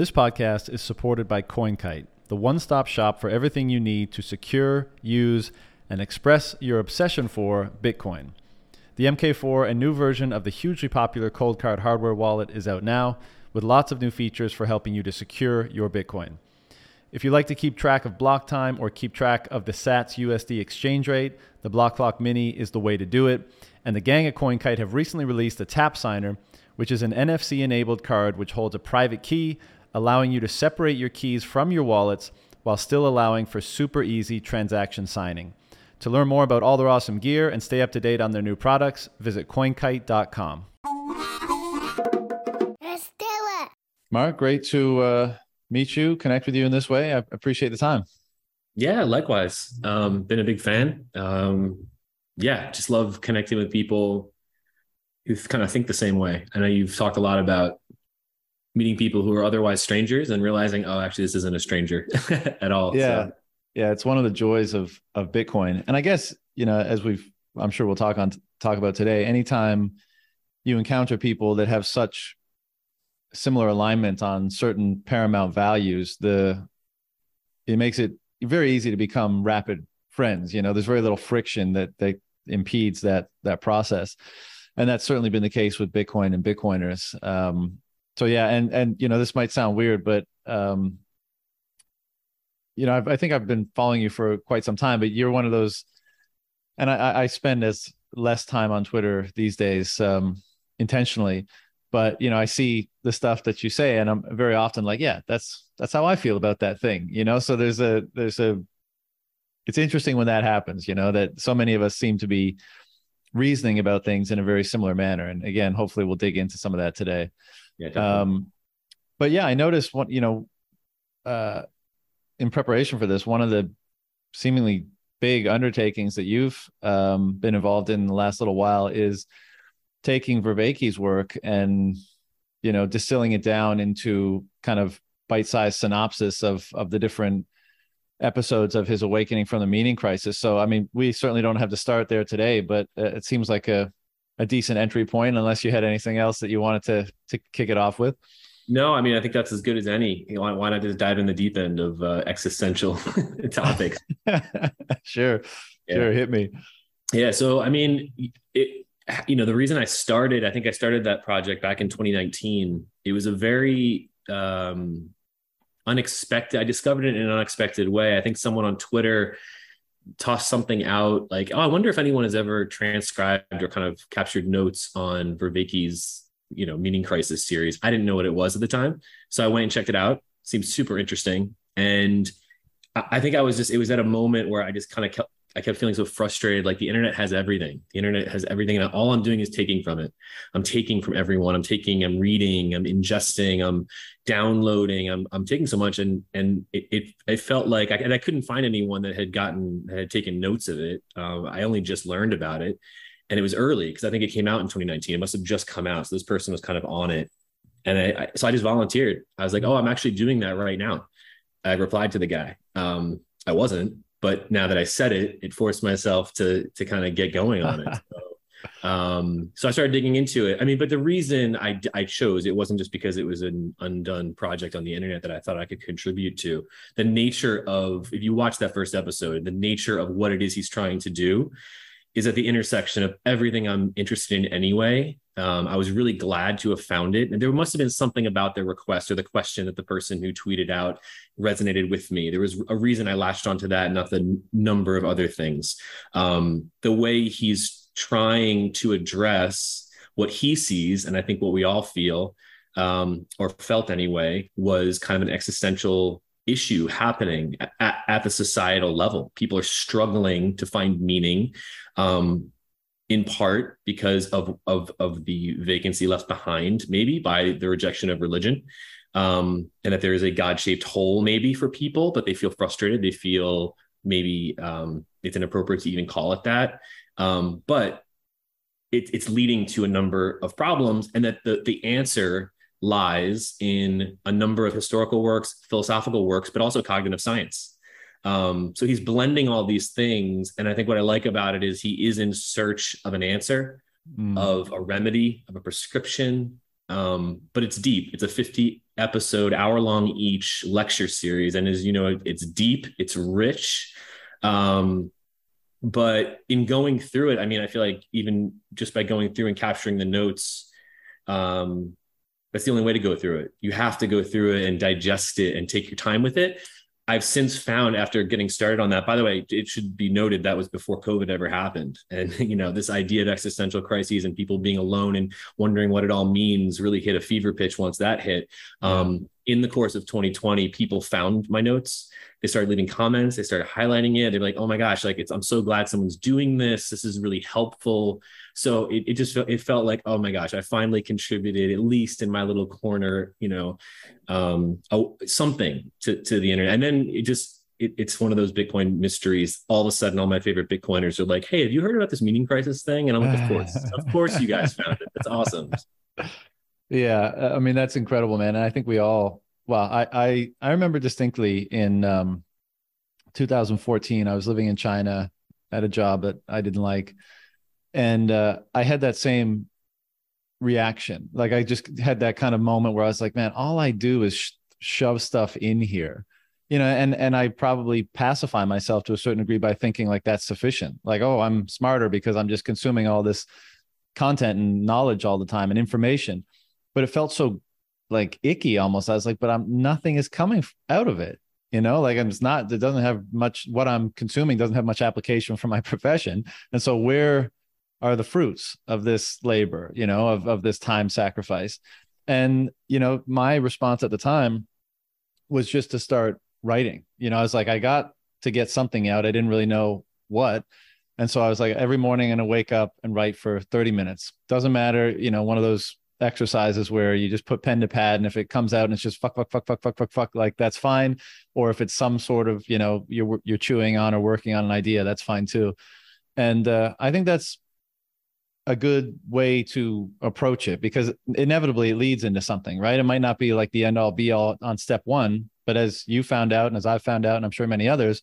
This podcast is supported by CoinKite, the one stop shop for everything you need to secure, use, and express your obsession for Bitcoin. The MK4, a new version of the hugely popular Coldcard hardware wallet, is out now with lots of new features for helping you to secure your Bitcoin. If you like to keep track of block time or keep track of the SATS USD exchange rate, the Block Clock Mini is the way to do it. And the gang at CoinKite have recently released a Tap Signer, which is an NFC enabled card which holds a private key allowing you to separate your keys from your wallets while still allowing for super easy transaction signing. To learn more about all their awesome gear and stay up to date on their new products, visit coinkite.com. Let's do it. Mark, great to uh, meet you, connect with you in this way. I appreciate the time. Yeah, likewise. Um, been a big fan. Um, yeah, just love connecting with people who kind of think the same way. I know you've talked a lot about meeting people who are otherwise strangers and realizing, oh, actually, this isn't a stranger at all. Yeah. So. Yeah. It's one of the joys of, of Bitcoin. And I guess, you know, as we've, I'm sure we'll talk on, talk about today, anytime you encounter people that have such similar alignment on certain paramount values, the, it makes it very easy to become rapid friends. You know, there's very little friction that, that impedes that, that process. And that's certainly been the case with Bitcoin and Bitcoiners. Um, so yeah, and and you know this might sound weird, but um, you know I've, i think I've been following you for quite some time, but you're one of those, and I, I spend as less time on Twitter these days um, intentionally, but you know I see the stuff that you say, and I'm very often like, yeah, that's that's how I feel about that thing, you know. So there's a there's a it's interesting when that happens, you know, that so many of us seem to be reasoning about things in a very similar manner. And again, hopefully we'll dig into some of that today. Yeah. Um, but yeah, I noticed one, you know, uh, in preparation for this, one of the seemingly big undertakings that you've um, been involved in the last little while is taking Vervaeke's work and, you know, distilling it down into kind of bite-sized synopsis of of the different episodes of his awakening from the meaning crisis. So, I mean, we certainly don't have to start there today, but uh, it seems like a a decent entry point unless you had anything else that you wanted to to kick it off with? No i mean i think that's as good as any. Why, why not just dive in the deep end of uh, existential topics? Sure. Yeah. sure hit me. Yeah so i mean it you know the reason i started i think i started that project back in 2019 it was a very um unexpected i discovered it in an unexpected way. I think someone on twitter toss something out like, oh, I wonder if anyone has ever transcribed or kind of captured notes on Vervaeke's, you know, Meaning Crisis series. I didn't know what it was at the time. So I went and checked it out. Seems super interesting. And I think I was just, it was at a moment where I just kind of kept, I kept feeling so frustrated. Like the internet has everything. The internet has everything, and all I'm doing is taking from it. I'm taking from everyone. I'm taking. I'm reading. I'm ingesting. I'm downloading. I'm I'm taking so much, and and it it, it felt like I, and I couldn't find anyone that had gotten had taken notes of it. Uh, I only just learned about it, and it was early because I think it came out in 2019. It must have just come out, so this person was kind of on it, and I, I so I just volunteered. I was like, oh, I'm actually doing that right now. I replied to the guy. Um, I wasn't but now that I said it, it forced myself to to kind of get going on it. So, um, so I started digging into it. I mean, but the reason I I chose it wasn't just because it was an undone project on the internet that I thought I could contribute to. The nature of if you watch that first episode, the nature of what it is he's trying to do is at the intersection of everything I'm interested in anyway. Um, I was really glad to have found it. And there must have been something about the request or the question that the person who tweeted out resonated with me. There was a reason I latched onto that, not the n- number of other things. Um, the way he's trying to address what he sees, and I think what we all feel um, or felt anyway, was kind of an existential issue happening at, at, the societal level. People are struggling to find meaning, um, in part because of, of, of the vacancy left behind, maybe by the rejection of religion, um, and that there is a God-shaped hole maybe for people, but they feel frustrated. They feel maybe um, it's inappropriate to even call it that, um, but it, it's leading to a number of problems, and that the the answer lies in a number of historical works, philosophical works, but also cognitive science. Um, so he's blending all these things. And I think what I like about it is he is in search of an answer, mm. of a remedy, of a prescription, um, but it's deep. It's a 50 episode, hour long each lecture series. And as you know, it's deep, it's rich. Um, but in going through it, I mean, I feel like even just by going through and capturing the notes, um, that's the only way to go through it. You have to go through it and digest it and take your time with it. I've since found after getting started on that, by the way, it should be noted that was before COVID ever happened. And, you know, this idea of existential crises and people being alone and wondering what it all means really hit a fever pitch once that hit. Um, in the course of 2020, people found my notes. They started leaving comments. They started highlighting it. They're like, "Oh my gosh! Like, it's I'm so glad someone's doing this. This is really helpful." So it, it just felt it felt like, "Oh my gosh! I finally contributed at least in my little corner, you know, um, something to to the internet." And then it just it, it's one of those Bitcoin mysteries. All of a sudden, all my favorite Bitcoiners are like, "Hey, have you heard about this meaning crisis thing?" And I'm like, "Of course, of course, you guys found it. That's awesome." Yeah, I mean that's incredible, man. And I think we all. Well, I I I remember distinctly in um, 2014. I was living in China at a job that I didn't like, and uh, I had that same reaction. Like I just had that kind of moment where I was like, man, all I do is sh- shove stuff in here you know and and i probably pacify myself to a certain degree by thinking like that's sufficient like oh i'm smarter because i'm just consuming all this content and knowledge all the time and information but it felt so like icky almost. I was like, but I'm nothing is coming out of it. You know, like I'm just not, it doesn't have much, what I'm consuming doesn't have much application for my profession. And so where are the fruits of this labor, you know, of, of this time sacrifice? And, you know, my response at the time was just to start writing. You know, I was like, I got to get something out. I didn't really know what. And so I was like, every morning I'm to wake up and write for 30 minutes. Doesn't matter, you know, one of those exercises where you just put pen to pad and if it comes out and it's just fuck fuck fuck fuck fuck fuck fuck like that's fine. Or if it's some sort of you know you're you're chewing on or working on an idea that's fine too. And uh, i think that's a good way to approach it because inevitably it leads into something right? It might not be like the end all be all on step one but as you found out and as i found out and i'm sure many others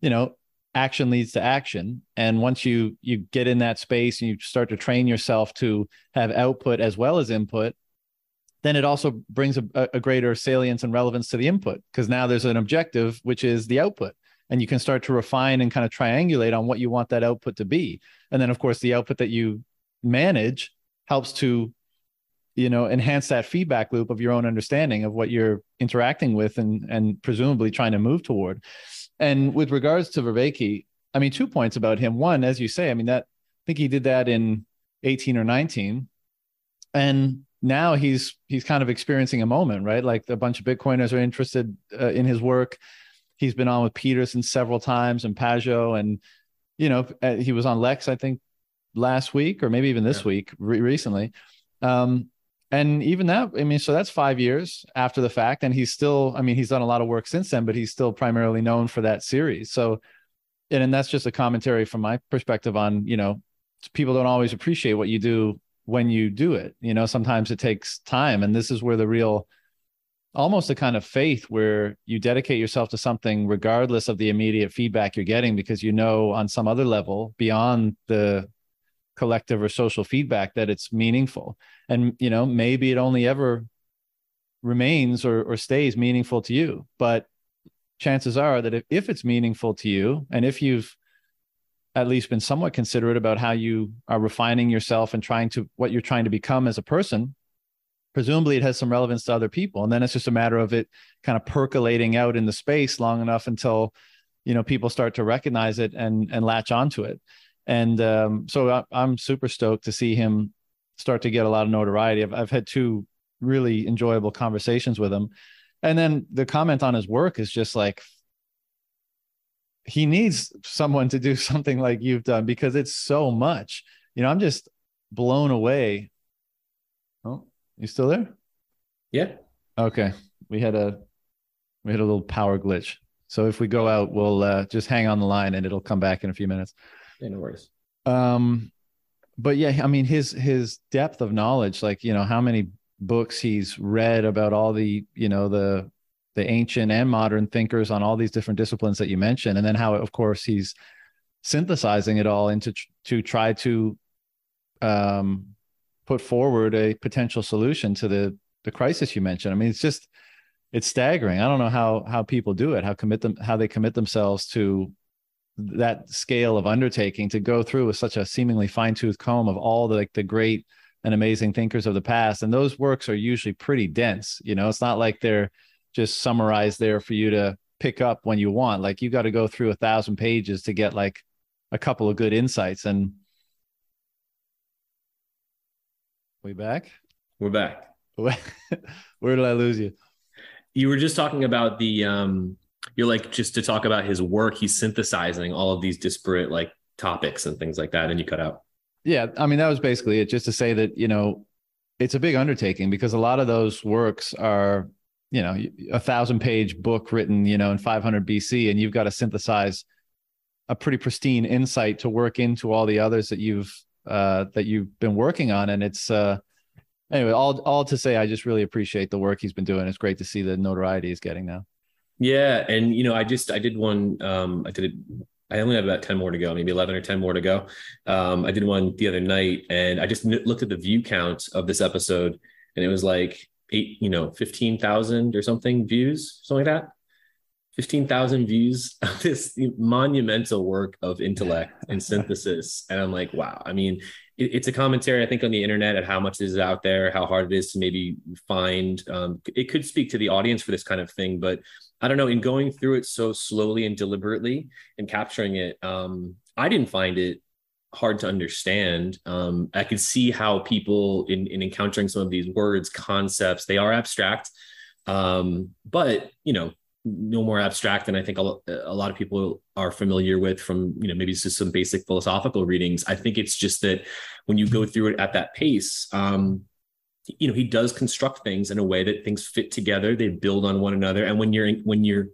you know action leads to action. And once you you get in that space and you start to train yourself to have output as well as input then it also brings a, a greater salience and relevance to the input because now there's an objective which is the output. And you can start to refine and kind of triangulate on what you want that output to be. And then of course the output that you manage helps to you know enhance that feedback loop of your own understanding of what you're interacting with and and presumably trying to move toward and with regards to Vervaeke, I mean, two points about him. One, as you say, I mean, that I think he did that in 18 or 19. And now he's he's kind of experiencing a moment, right? Like a bunch of Bitcoiners are interested uh, in his work. He's been on with Peterson several times and Pageau, and you know uh, he was on Lex, I think, last week or maybe even this yeah. week re- recently. Um, and even that i mean so that's five years after the fact. And he's still i mean he's done a lot of work since then but he's still primarily known for that series. So and, and that's just a commentary from my perspective on you know people don't always appreciate what you do when you do it. You know sometimes it takes time. And this is where the real almost a kind of faith where you dedicate yourself to something regardless of the immediate feedback you're getting because you know on some other level beyond the collective or social feedback that it's meaningful. And you know maybe it only ever remains or, or stays meaningful to you but chances are that if, if it's meaningful to you and if you've at least been somewhat considerate about how you are refining yourself and trying to what you're trying to become as a person presumably it has some relevance to other people. And then it's just a matter of it kind of percolating out in the space long enough until you know people start to recognize it and and latch onto it and um, so I, I'm super stoked to see him start to get a lot of notoriety. I've, I've had two really enjoyable conversations with him, and then the comment on his work is just like he needs someone to do something like you've done because it's so much. You know, I'm just blown away. Oh, you still there? Yeah. Okay. We had a we had a little power glitch. So if we go out, we'll uh, just hang on the line and it'll come back in a few minutes. No worries. Um, but yeah, I mean his his depth of knowledge, like you know how many books he's read about all the you know the the ancient and modern thinkers on all these different disciplines that you mentioned, and then how of course he's synthesizing it all into to try to um put forward a potential solution to the the crisis you mentioned. I mean, it's just it's staggering. I don't know how how people do it, how commit them, how they commit themselves to that scale of undertaking to go through with such a seemingly fine tooth comb of all the like the great and amazing thinkers of the past. And those works are usually pretty dense. You know, it's not like they're just summarized there for you to pick up when you want. Like you got to go through a thousand pages to get like a couple of good insights. And we back? We're back. Where did I lose you? You were just talking about the um you're like just to talk about his work, he's synthesizing all of these disparate like topics and things like that and you cut out. Yeah, I mean that was basically it just to say that, you know, it's a big undertaking because a lot of those works are, you know, a thousand page book written, you know, in 500 BC and you've got to synthesize a pretty pristine insight to work into all the others that you've uh that you've been working on and it's uh anyway, all all to say, I just really appreciate the work he's been doing. It's great to see the notoriety he's getting now. Yeah, and you know, I just I did one. Um, I did it. I only have about ten more to go, maybe eleven or ten more to go. Um, I did one the other night, and I just looked at the view count of this episode, and it was like eight, you know, fifteen thousand or something views, something like that. 15,000 views of this monumental work of intellect and synthesis. And I'm like, wow. I mean, it, it's a commentary, I think, on the internet at how much is out there, how hard it is to maybe find. Um, it could speak to the audience for this kind of thing, but I don't know. In going through it so slowly and deliberately and capturing it, um, I didn't find it hard to understand. Um, I could see how people in, in encountering some of these words, concepts, they are abstract. Um, but you know, no more abstract than I think a, lot of people are familiar with from, you know, maybe just some basic philosophical readings. I think it's just that when you go through it at that pace, um, you know, he does construct things in a way that things fit together. They build on one another. And when you're, when you're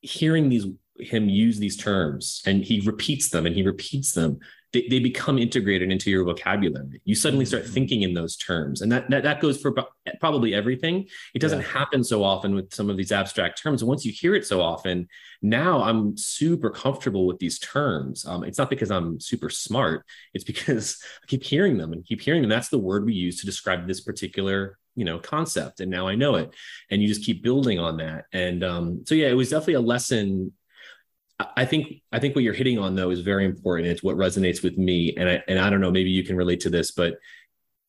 hearing these, him use these terms and he repeats them and he repeats them, they, they become integrated into your vocabulary. You suddenly start mm-hmm. thinking in those terms. And that, that, that goes for probably everything. It doesn't yeah. happen so often with some of these abstract terms. Once you hear it so often, now I'm super comfortable with these terms. Um, it's not because I'm super smart. It's because I keep hearing them and keep hearing them. That's the word we use to describe this particular you know concept and now i know it and you just keep building on that and um, so yeah it was definitely a lesson I think I think what you're hitting on though is very important. It's what resonates with me, and I and I don't know. Maybe you can relate to this, but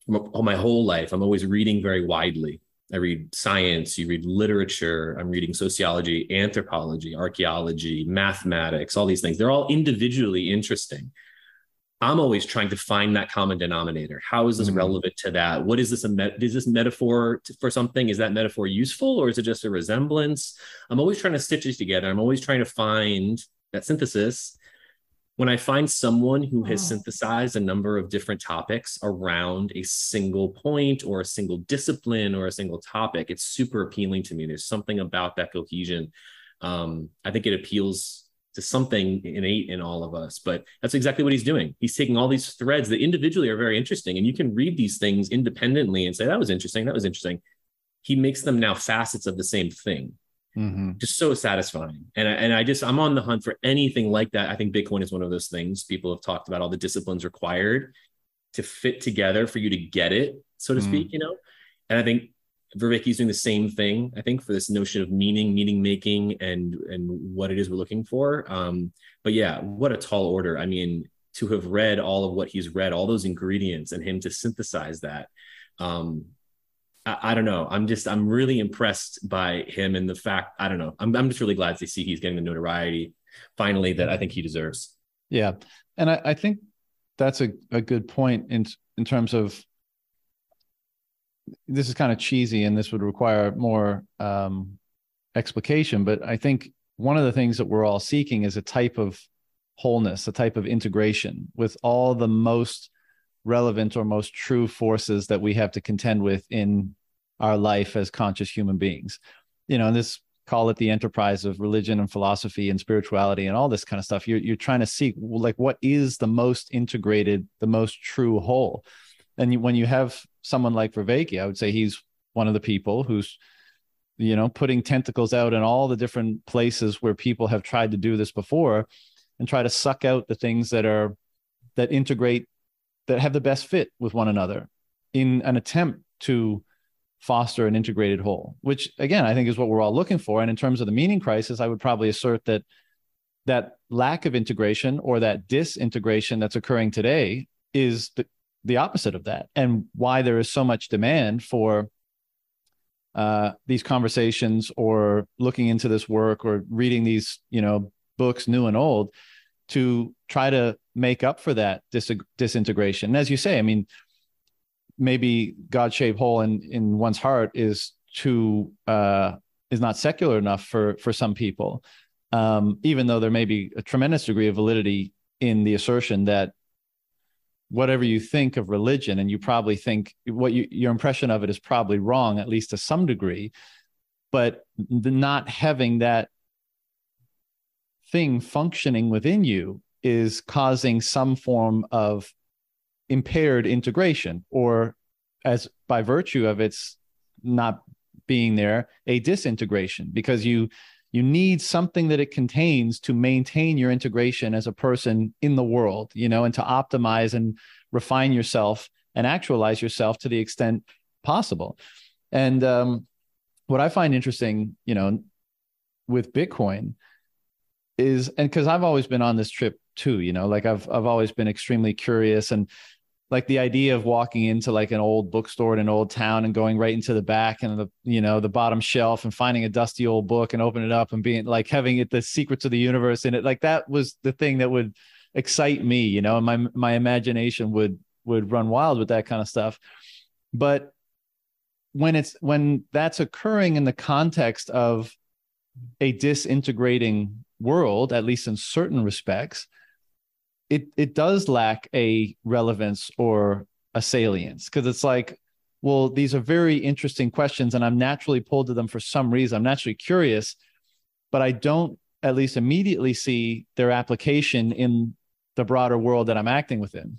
my whole life, I'm always reading very widely. I read science, you read literature, I'm reading sociology, anthropology, archaeology, mathematics, all these things. They're all individually interesting. I'm always trying to find that common denominator. How is this mm-hmm. relevant to that? What is this? A met- is this metaphor for something? Is that metaphor useful or is it just a resemblance? I'm always trying to stitch these together. I'm always trying to find that synthesis. When I find someone who has oh. synthesized a number of different topics around a single point or a single discipline or a single topic, it's super appealing to me. There's something about that cohesion. Um, I think it appeals to something innate in all of us. But that's exactly what he's doing. He's taking all these threads that individually are very interesting, and you can read these things independently and say, that was interesting, that was interesting. He makes them now facets of the same thing. Mm-hmm. Just so satisfying. And I, and I just, I'm on the hunt for anything like that. I think Bitcoin is one of those things. People have talked about all the disciplines required to fit together for you to get it, so to mm-hmm. speak, you know? And I think Vervaeke's doing the same thing, I think, for this notion of meaning, meaning making, and and what it is we're looking for. Um, but yeah, what a tall order! I mean, to have read all of what he's read, all those ingredients, and him to synthesize that. Um, I, I, don't know. I'm just I'm really impressed by him and the fact. I don't know. I'm I'm just really glad to see he's getting the notoriety finally that I think he deserves. Yeah, and I, I think that's a, a good point in in terms of this is kind of cheesy and this would require more um, explication, but I think one of the things that we're all seeking is a type of wholeness, a type of integration with all the most relevant or most true forces that we have to contend with in our life as conscious human beings. You know, and this call it the enterprise of religion and philosophy and spirituality and all this kind of stuff. You're you're trying to seek like what is the most integrated, the most true whole. And you, when you have someone like Vervaeke, I would say he's one of the people who's, you know, putting tentacles out in all the different places where people have tried to do this before and try to suck out the things that are that integrate that have the best fit with one another in an attempt to foster an integrated whole, which again, I think is what we're all looking for. And in terms of the meaning crisis, I would probably assert that that lack of integration or that disintegration that's occurring today is the, the opposite of that and why there is so much demand for uh, these conversations or looking into this work or reading these you know books new and old to try to make up for that dis- disintegration. And as you say i mean maybe god shaped hole in in one's heart is too uh is not secular enough for for some people um even though there may be a tremendous degree of validity in the assertion that whatever you think of religion and you probably think what you, your impression of it is probably wrong at least to some degree but the not having that thing functioning within you is causing some form of impaired integration or as by virtue of its not being there a disintegration because you you need something that it contains to maintain your integration as a person in the world you know and to optimize and refine yourself and actualize yourself to the extent possible. And um, what i find interesting you know with bitcoin is and because i've always been on this trip too you know like i've i've always been extremely curious and like the idea of walking into like an old bookstore in an old town and going right into the back and the you know the bottom shelf and finding a dusty old book and opening it up and being like having it the secrets of the universe in it. Like that was the thing that would excite me you know and my my imagination would would run wild with that kind of stuff. But when it's when that's occurring in the context of a disintegrating world at least in certain respects it it does lack a relevance or a salience because it's like well these are very interesting questions and i'm naturally pulled to them for some reason. I'm naturally curious but i don't at least immediately see their application in the broader world that i'm acting within.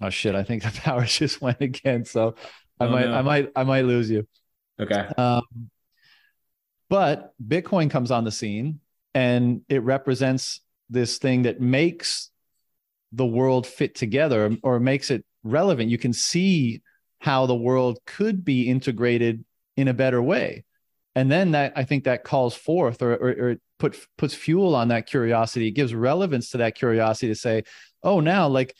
Oh shit. I think the power just went again. So i oh, might no. i might i might lose you. Okay. Um, but bitcoin comes on the scene and it represents this thing that makes the world fit together or makes it relevant. You can see how the world could be integrated in a better way. And then that I think that calls forth or, or, or put puts fuel on that curiosity. It gives relevance to that curiosity to say, oh, now like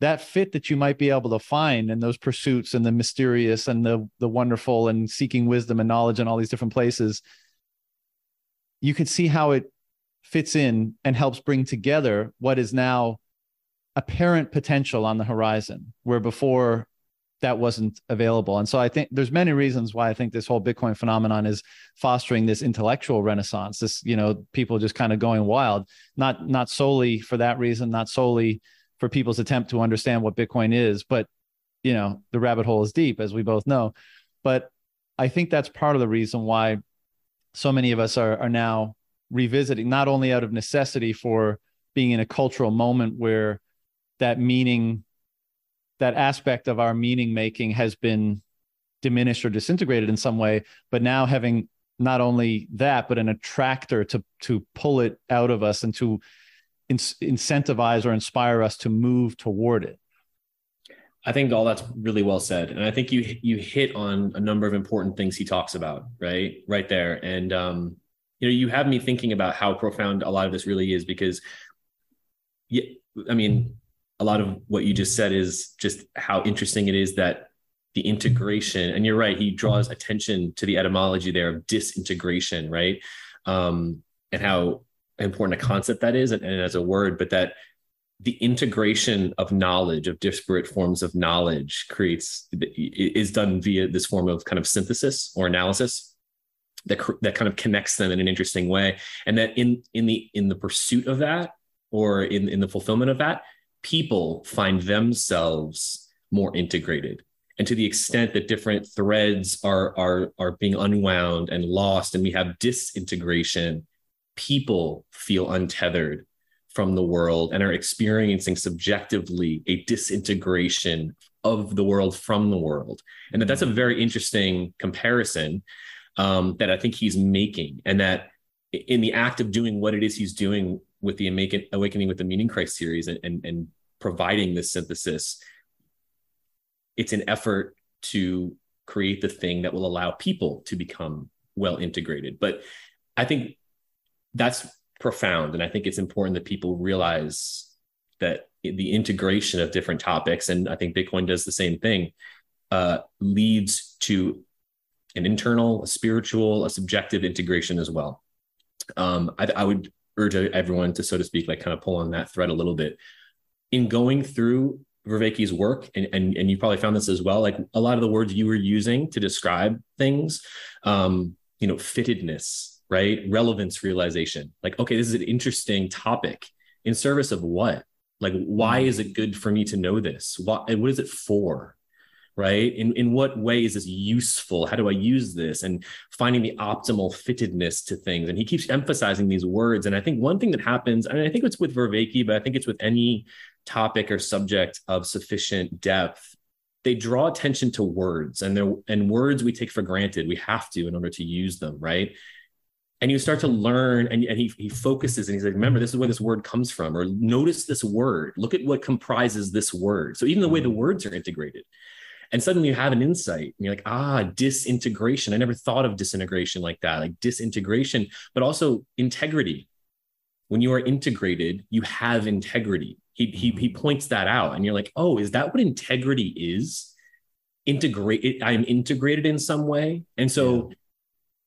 that fit that you might be able to find in those pursuits and the mysterious and the the wonderful and seeking wisdom and knowledge in all these different places. You could see how it fits in and helps bring together what is now apparent potential on the horizon where before that wasn't available. And so i think there's many reasons why i think this whole bitcoin phenomenon is fostering this intellectual renaissance this you know people just kind of going wild not not solely for that reason not solely for people's attempt to understand what bitcoin is but you know the rabbit hole is deep as we both know. But i think that's part of the reason why so many of us are are now revisiting not only out of necessity for being in a cultural moment where that meaning that aspect of our meaning making has been diminished or disintegrated in some way. But now having not only that but an attractor to to pull it out of us and to in, incentivize or inspire us to move toward it. I think all that's really well said. And i think you you hit on a number of important things he talks about right right there. And um you know you have me thinking about how profound a lot of this really is because yeah i mean a lot of what you just said is just how interesting it is that the integration and you're right he draws attention to the etymology there of disintegration right? Um, and how important a concept that is and, and as a word but that the integration of knowledge of disparate forms of knowledge creates is done via this form of kind of synthesis or analysis that that kind of connects them in an interesting way. And that in in the in the pursuit of that or in in the fulfillment of that people find themselves more integrated. And to the extent that different threads are are are being unwound and lost and we have disintegration people feel untethered from the world and are experiencing subjectively a disintegration of the world from the world. And that that's a very interesting comparison um, that i think he's making and that in the act of doing what it is he's doing with the awakening with the meaning crisis series and, and, and providing this synthesis it's an effort to create the thing that will allow people to become well integrated. But I think that's profound. And I think it's important that people realize that the integration of different topics, and I think Bitcoin does the same thing, uh, leads to an internal, a spiritual, a subjective integration as well. Um, I, I would urge everyone to, so to speak, like kind of pull on that thread a little bit. In going through Vervaeke's work, and, and, and you probably found this as well, like a lot of the words you were using to describe things, um, you know, fittedness, right? Relevance realization. Like, okay, this is an interesting topic in service of what? Like, why is it good for me to know this? What, and what is it for? Right? In in what way is this useful? How do i use this? And finding the optimal fittedness to things. And he keeps emphasizing these words. And i think one thing that happens and i think it's with vervaeke but i think it's with any topic or subject of sufficient depth they draw attention to words. And they and words we take for granted. We have to in order to use them right? And you start to learn and, and he, he focuses and he's like remember this is where this word comes from or notice this word. Look at what comprises this word. So even the way the words are integrated and suddenly you have an insight and you're like ah disintegration. I never thought of disintegration like that like disintegration but also integrity. When you are integrated you have integrity. He, he, he mm-hmm. points that out and you're like oh is that what integrity is? Integrate i'm integrated in some way. And so yeah.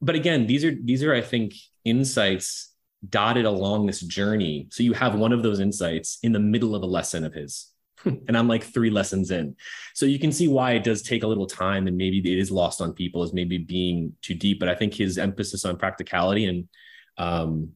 but again these are these are i think insights dotted along this journey. So you have one of those insights in the middle of a lesson of his and I'm like three lessons in. So you can see why it does take a little time and maybe it is lost on people as maybe being too deep. But I think his emphasis on practicality and um,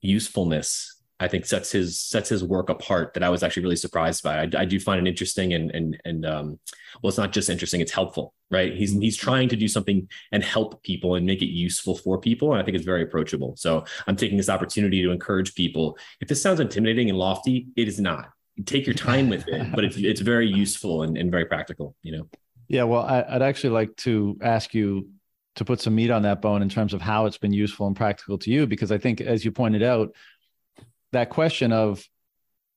usefulness, I think sets his sets his work apart that I was actually really surprised by. I, I do find it interesting and and and um, well, it's not just interesting; it's helpful, right? He's he's trying to do something and help people and make it useful for people, and I think it's very approachable. So I'm taking this opportunity to encourage people. If this sounds intimidating and lofty, it is not take your time with it, but it's it's very useful and, and very practical, you know. Yeah, well, I, would actually like to ask you to put some meat on that bone in terms of how it's been useful and practical to you, because I think, as you pointed out, that question of,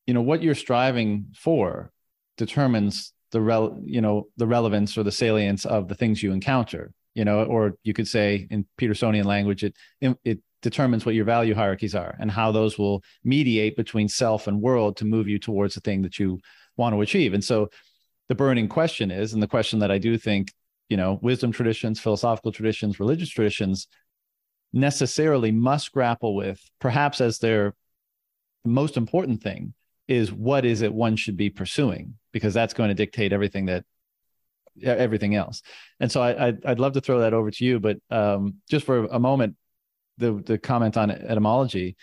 you know, what you're striving for determines the rel, you know, the relevance or the salience of the things you encounter. You know, or you could say in Petersonian language, it it determines what your value hierarchies are and how those will mediate between self and world to move you towards the thing that you want to achieve. And so the burning question is, and the question that I do think, you know, wisdom traditions, philosophical traditions, religious traditions necessarily must grapple with, perhaps as their most important thing, is what is it one should be pursuing? Because that's going to dictate everything that everything else. And so I, I'd, I'd love to throw that over to you, but um, just for a moment, the the comment on etymology,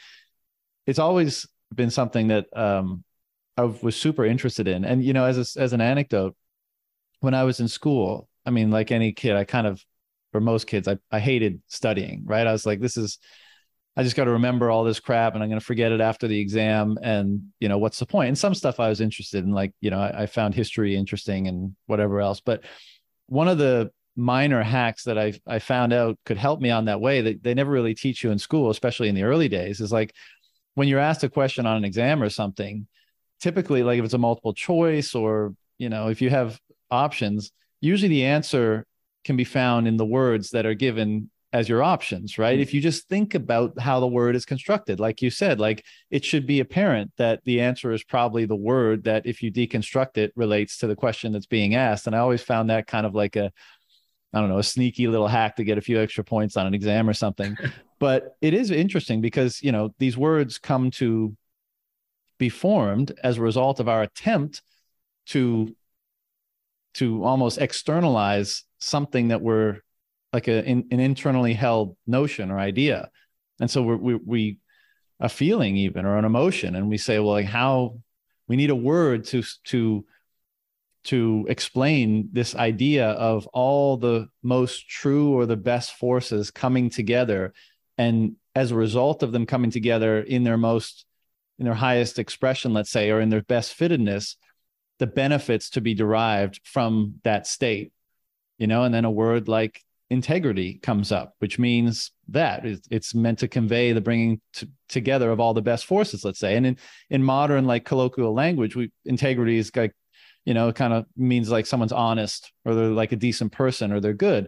it's always been something that um, I was super interested in. And you know, as a, as an anecdote, when I was in school, I mean, like any kid, I kind of, for most kids, I I hated studying. Right? I was like, this is. I just got to remember all this crap and I'm going to forget it after the exam. And, you know, what's the point? And some stuff I was interested in, like, you know, I, I found history interesting and whatever else. But one of the minor hacks that I I found out could help me on that way that they never really teach you in school, especially in the early days, is like when you're asked a question on an exam or something, typically like if it's a multiple choice or you know if you have options, usually the answer can be found in the words that are given as your options, right? Mm-hmm. If you just think about how the word is constructed, like you said, like it should be apparent that the answer is probably the word that if you deconstruct it relates to the question that's being asked. And I always found that kind of like a I don't know, a sneaky little hack to get a few extra points on an exam or something. but it is interesting because, you know, these words come to be formed as a result of our attempt to to almost externalize something that we're like a, in, an internally held notion or idea. And so we're, we, we, a feeling even or an emotion. And we say, well, like how we need a word to, to to explain this idea of all the most true or the best forces coming together and as a result of them coming together in their most in their highest expression let's say or in their best fittedness the benefits to be derived from that state you know and then a word like integrity comes up which means that it's meant to convey the bringing t- together of all the best forces let's say. And in in modern like colloquial language we integrity is like you know, it kind of means like someone's honest or they're like a decent person or they're good.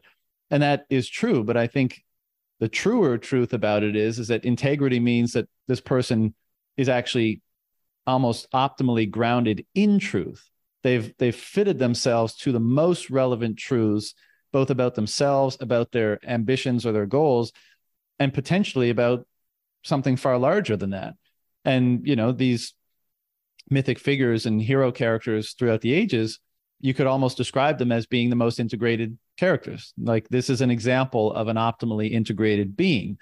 And that is true. But I think the truer truth about it is, is that integrity means that this person is actually almost optimally grounded in truth. They've they've fitted themselves to the most relevant truths, both about themselves, about their ambitions or their goals, and potentially about something far larger than that. And you know, these mythic figures and hero characters throughout the ages, you could almost describe them as being the most integrated characters. Like this is an example of an optimally integrated being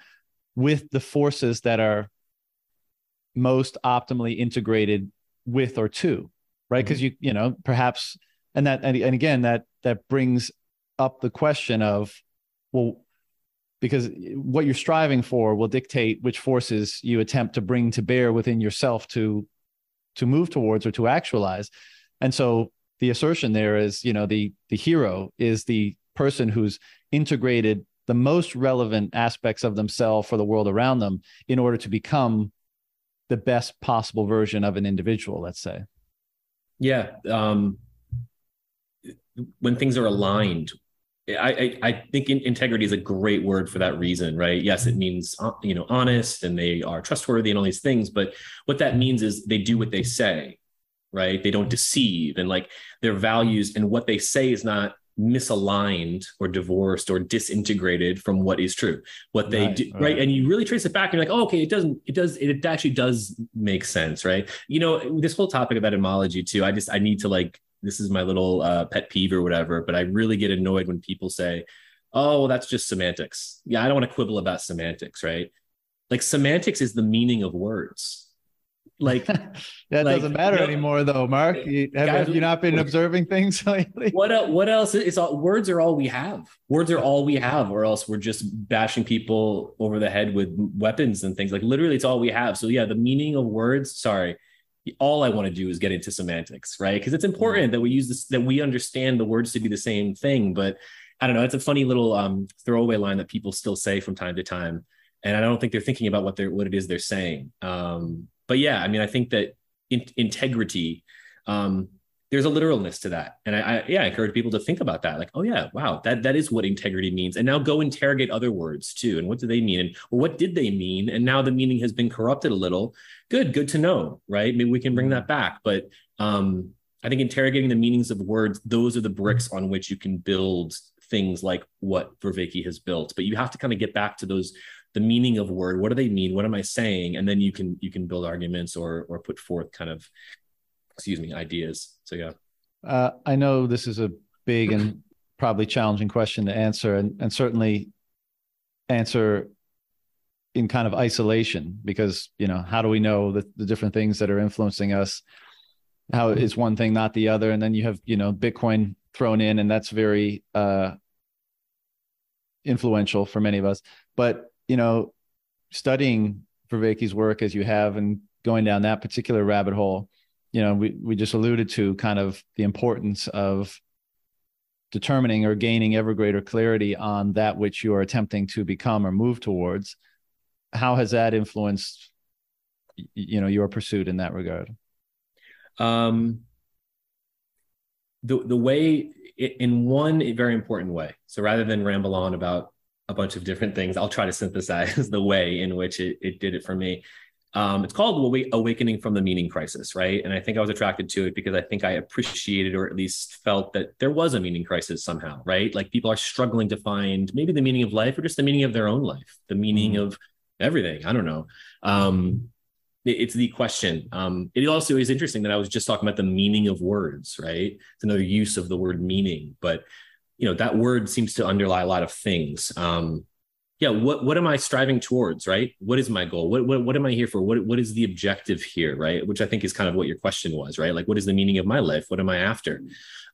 with the forces that are most optimally integrated with or to right because mm-hmm. you you know perhaps and that and, and again that that brings up the question of well because what you're striving for will dictate which forces you attempt to bring to bear within yourself to to move towards or to actualize. And so the assertion there is you know the the hero is the person who's integrated the most relevant aspects of themselves for the world around them in order to become the best possible version of an individual let's say. Yeah um when things are aligned I, I, I think integrity is a great word for that reason, right? Yes, it means uh, you know honest and they are trustworthy and all these things, but what that means is they do what they say, right? They don't deceive and like their values and what they say is not misaligned or divorced or disintegrated from what is true what they right, do right. right. and you really trace it back and you're like oh okay it doesn't it does it actually does make sense right you know this whole topic of etymology too i just i need to like this is my little uh, pet peeve or whatever but i really get annoyed when people say oh well that's just semantics yeah i don't want to quibble about semantics right like semantics is the meaning of words like that like, doesn't matter you know, anymore, though, Mark. You, have, guys, have, you not been observing things lately? What what else? It's all words are all we have. Words are all we have, or else we're just bashing people over the head with weapons and things. Like literally, it's all we have. So yeah, the meaning of words. Sorry, all I want to do is get into semantics, right? Because it's important that we use this, that we understand the words to be the same thing. But I don't know. It's a funny little um, throwaway line that people still say from time to time, and I don't think they're thinking about what they're what it is they're saying. Um, but yeah, I mean, I think that in, integrity, um, there's a literalness to that, and I, I, yeah, I encourage people to think about that. Like, oh yeah, wow, that that is what integrity means, and now go interrogate other words too, and what do they mean, and what did they mean, and now the meaning has been corrupted a little. Good, good to know, right? Maybe we can bring that back, but um, I think interrogating the meanings of words, those are the bricks on which you can build things like what Vervaeke has built. But you have to kind of get back to those the meaning of word. What do they mean? What am i saying? And then you can you can build arguments or or put forth kind of excuse me ideas so yeah. Uh, i know this is a big and probably challenging question to answer and, and certainly answer in kind of isolation because you know how do we know the, the different things that are influencing us? How is one thing not the other? And then you have you know bitcoin thrown in and that's very uh influential for many of us. But you know, studying Vervaeke's work as you have and going down that particular rabbit hole, you know, we, we just alluded to kind of the importance of determining or gaining ever greater clarity on that which you are attempting to become or move towards. How has that influenced, you know, your pursuit in that regard? Um, the the way in one very important way. So rather than ramble on about a bunch of different things. I'll try to synthesize the way in which it, it did it for me. Um, it's called Awakening from the Meaning Crisis, right? And I think I was attracted to it because I think I appreciated or at least felt that there was a meaning crisis somehow, right? Like people are struggling to find maybe the meaning of life or just the meaning of their own life, the meaning mm-hmm. of everything. I don't know. Um, it, it's the question. Um, it also is interesting that I was just talking about the meaning of words, right? It's another use of the word meaning, but you know that word seems to underlie a lot of things um yeah what what am i striving towards right? What is my goal? What what, what am i here for? What what is the objective here right? Which i think is kind of what your question was right? Like what is the meaning of my life? What am i after?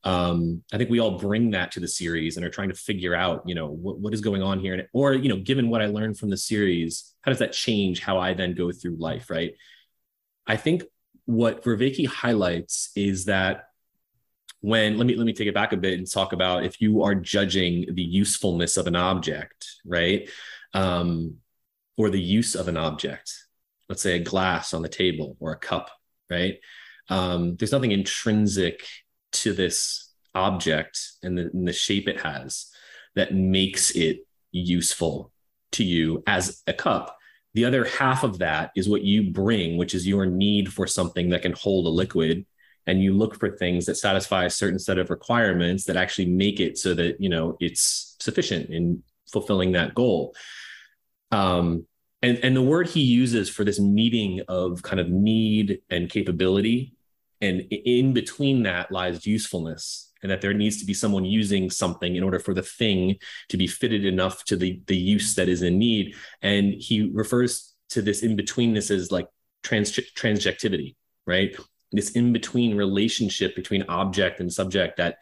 Um i think we all bring that to the series and are trying to figure out you know what, what is going on here. And or you know given what i learned from the series how does that change how i then go through life right? I think what Vervaeke highlights is that when let me let me take it back a bit and talk about if you are judging the usefulness of an object right um, or the use of an object let's say a glass on the table or a cup right um, there's nothing intrinsic to this object and the, and the shape it has that makes it useful to you as a cup. The other half of that is what you bring, which is your need for something that can hold a liquid. And you look for things that satisfy a certain set of requirements that actually make it so that, you know, it's sufficient in fulfilling that goal. Um, and, and the word he uses for this meeting of kind of need and capability, and in between that lies usefulness and that there needs to be someone using something in order for the thing to be fitted enough to the the use that is in need and he refers to this in betweenness as like trans transjectivity right this in between relationship between object and subject that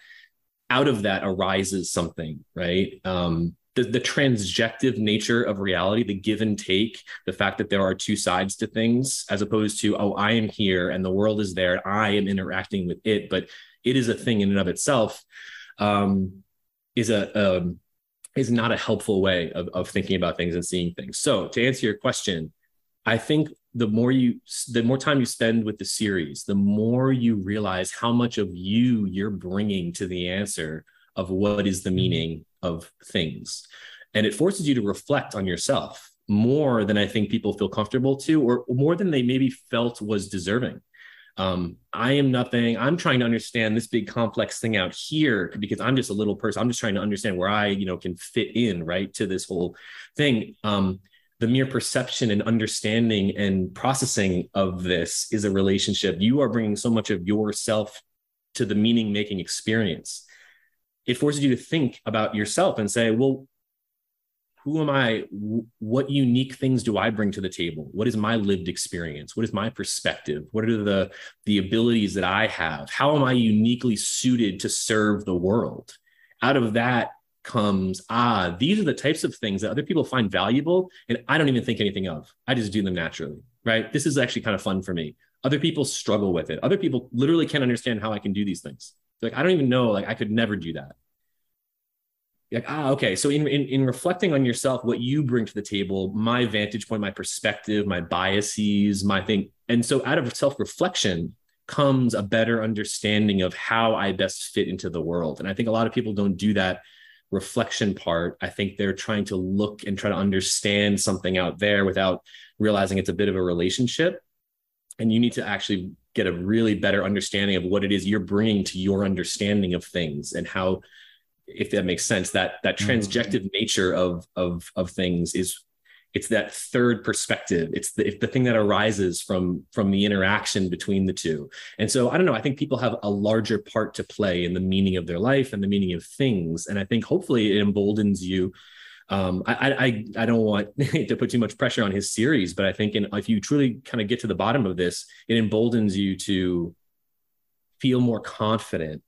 out of that arises something right um the, the transjective nature of reality, the give and take, the fact that there are two sides to things, as opposed to, oh, I am here and the world is there, and I am interacting with it. But it is a thing in and of itself um, is a um, is not a helpful way of, of thinking about things and seeing things. So to answer your question, I think the more you the more time you spend with the series, the more you realize how much of you you're bringing to the answer of what is the meaning of things. And it forces you to reflect on yourself more than I think people feel comfortable to, or more than they maybe felt was deserving um, I am nothing. I'm trying to understand this big complex thing out here because I'm just a little person. I'm just trying to understand where I, you know, can fit in right to this whole thing. Um, the mere perception and understanding and processing of this is a relationship. You are bringing so much of yourself to the meaning making experience. It forces you to think about yourself and say, well, who am I? What unique things do I bring to the table? What is my lived experience? What is my perspective? What are the the abilities that I have? How am I uniquely suited to serve the world? Out of that comes ah, these are the types of things that other people find valuable, and I don't even think anything of. I just do them naturally, right? This is actually kind of fun for me. Other people struggle with it. Other people literally can't understand how I can do these things. Like I don't even know. Like I could never do that like ah okay so in, in in reflecting on yourself what you bring to the table my vantage point my perspective my biases my thing and so out of self-reflection comes a better understanding of how i best fit into the world and i think a lot of people don't do that reflection part i think they're trying to look and try to understand something out there without realizing it's a bit of a relationship and you need to actually get a really better understanding of what it is you're bringing to your understanding of things and how if that makes sense that that mm-hmm. transjective nature of of of things is it's that third perspective. It's the, the thing that arises from from the interaction between the two. And so i don't know i think people have a larger part to play in the meaning of their life and the meaning of things. And i think hopefully it emboldens you. Um, I, I I don't want to put too much pressure on his series, but I think in, if you truly kind of get to the bottom of this, it emboldens you to feel more confident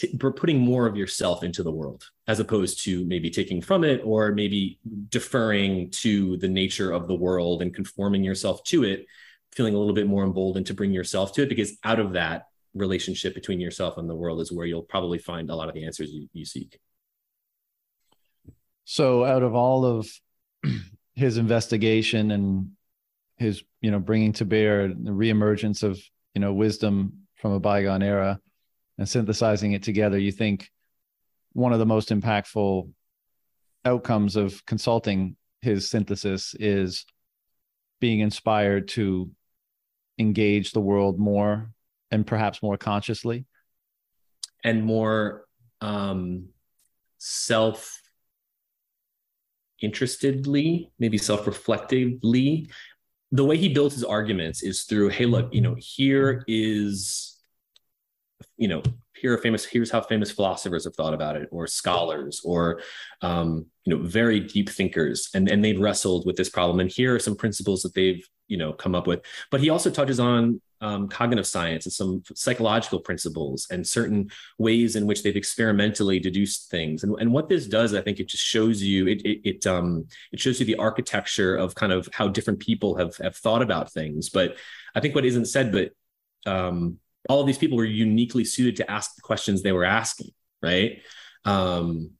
t- putting more of yourself into the world as opposed to maybe taking from it or maybe deferring to the nature of the world and conforming yourself to it feeling a little bit more emboldened to bring yourself to it because out of that relationship between yourself and the world is where you'll probably find a lot of the answers you, you seek. So out of all of his investigation and his you know bringing to bear the reemergence of you know wisdom from a bygone era and synthesizing it together, you think one of the most impactful outcomes of consulting his synthesis is being inspired to engage the world more and perhaps more consciously? And more um, self interestedly maybe self reflectively the way he builds his arguments is through hey look you know here is you know here are famous here's how famous philosophers have thought about it or scholars or um, you know very deep thinkers. And and they've wrestled with this problem. And here are some principles that they've you know come up with. But he also touches on um, cognitive science and some psychological principles and certain ways in which they've experimentally deduced things. And, and what this does i think it just shows you it it, it um it shows you the architecture of kind of how different people have have thought about things. But i think what isn't said but um all of these people were uniquely suited to ask the questions they were asking, right? Um,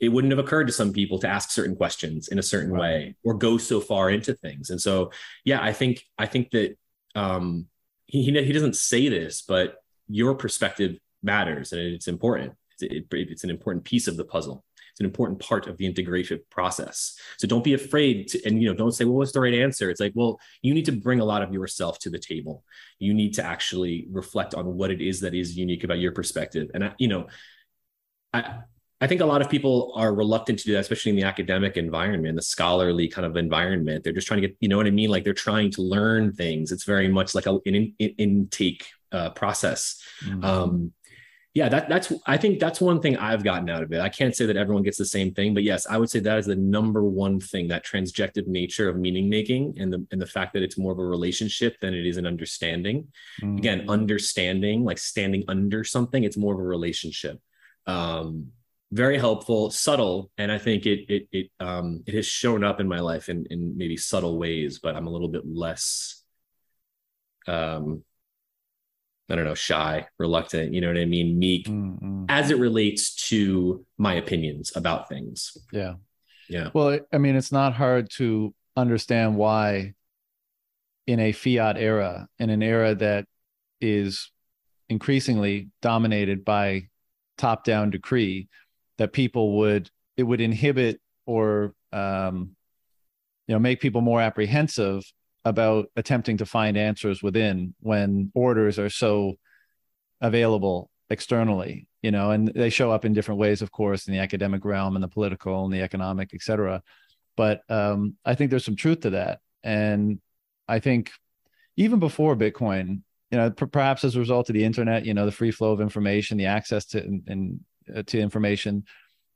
it wouldn't have occurred to some people to ask certain questions in a certain right. way or go so far into things. And so, yeah, I think I think that um, he he doesn't say this, but your perspective matters and it's important. It's, it, it's an important piece of the puzzle. It's an important part of the integration process. So don't be afraid to, and you know, don't say, well, what's the right answer? It's like, well, you need to bring a lot of yourself to the table. You need to actually reflect on what it is that is unique about your perspective. And I, you know, I I think a lot of people are reluctant to do that, especially in the academic environment, the scholarly kind of environment. They're just trying to get, you know what I mean? Like they're trying to learn things. It's very much like a, an in, in, intake uh, process. Mm-hmm. Um, yeah, that that's I think that's one thing I've gotten out of it. I can't say that everyone gets the same thing, but yes, I would say that is the number one thing that transjective nature of meaning making and the and the fact that it's more of a relationship than it is an understanding. Mm-hmm. Again, understanding, like standing under something, it's more of a relationship. Um, very helpful, subtle, and I think it it it um it has shown up in my life in in maybe subtle ways, but I'm a little bit less um I don't know, shy, reluctant, you know what I mean, meek mm-hmm. as it relates to my opinions about things. Yeah. Yeah. Well, I mean, it's not hard to understand why in a fiat era, in an era that is increasingly dominated by top down decree, that people would, it would inhibit or, um, you know, make people more apprehensive about attempting to find answers within when orders are so available externally you know and they show up in different ways of course in the academic realm and the political and the economic etc but um, i think there's some truth to that. And i think even before bitcoin you know p- perhaps as a result of the internet you know the free flow of information the access to uh, to information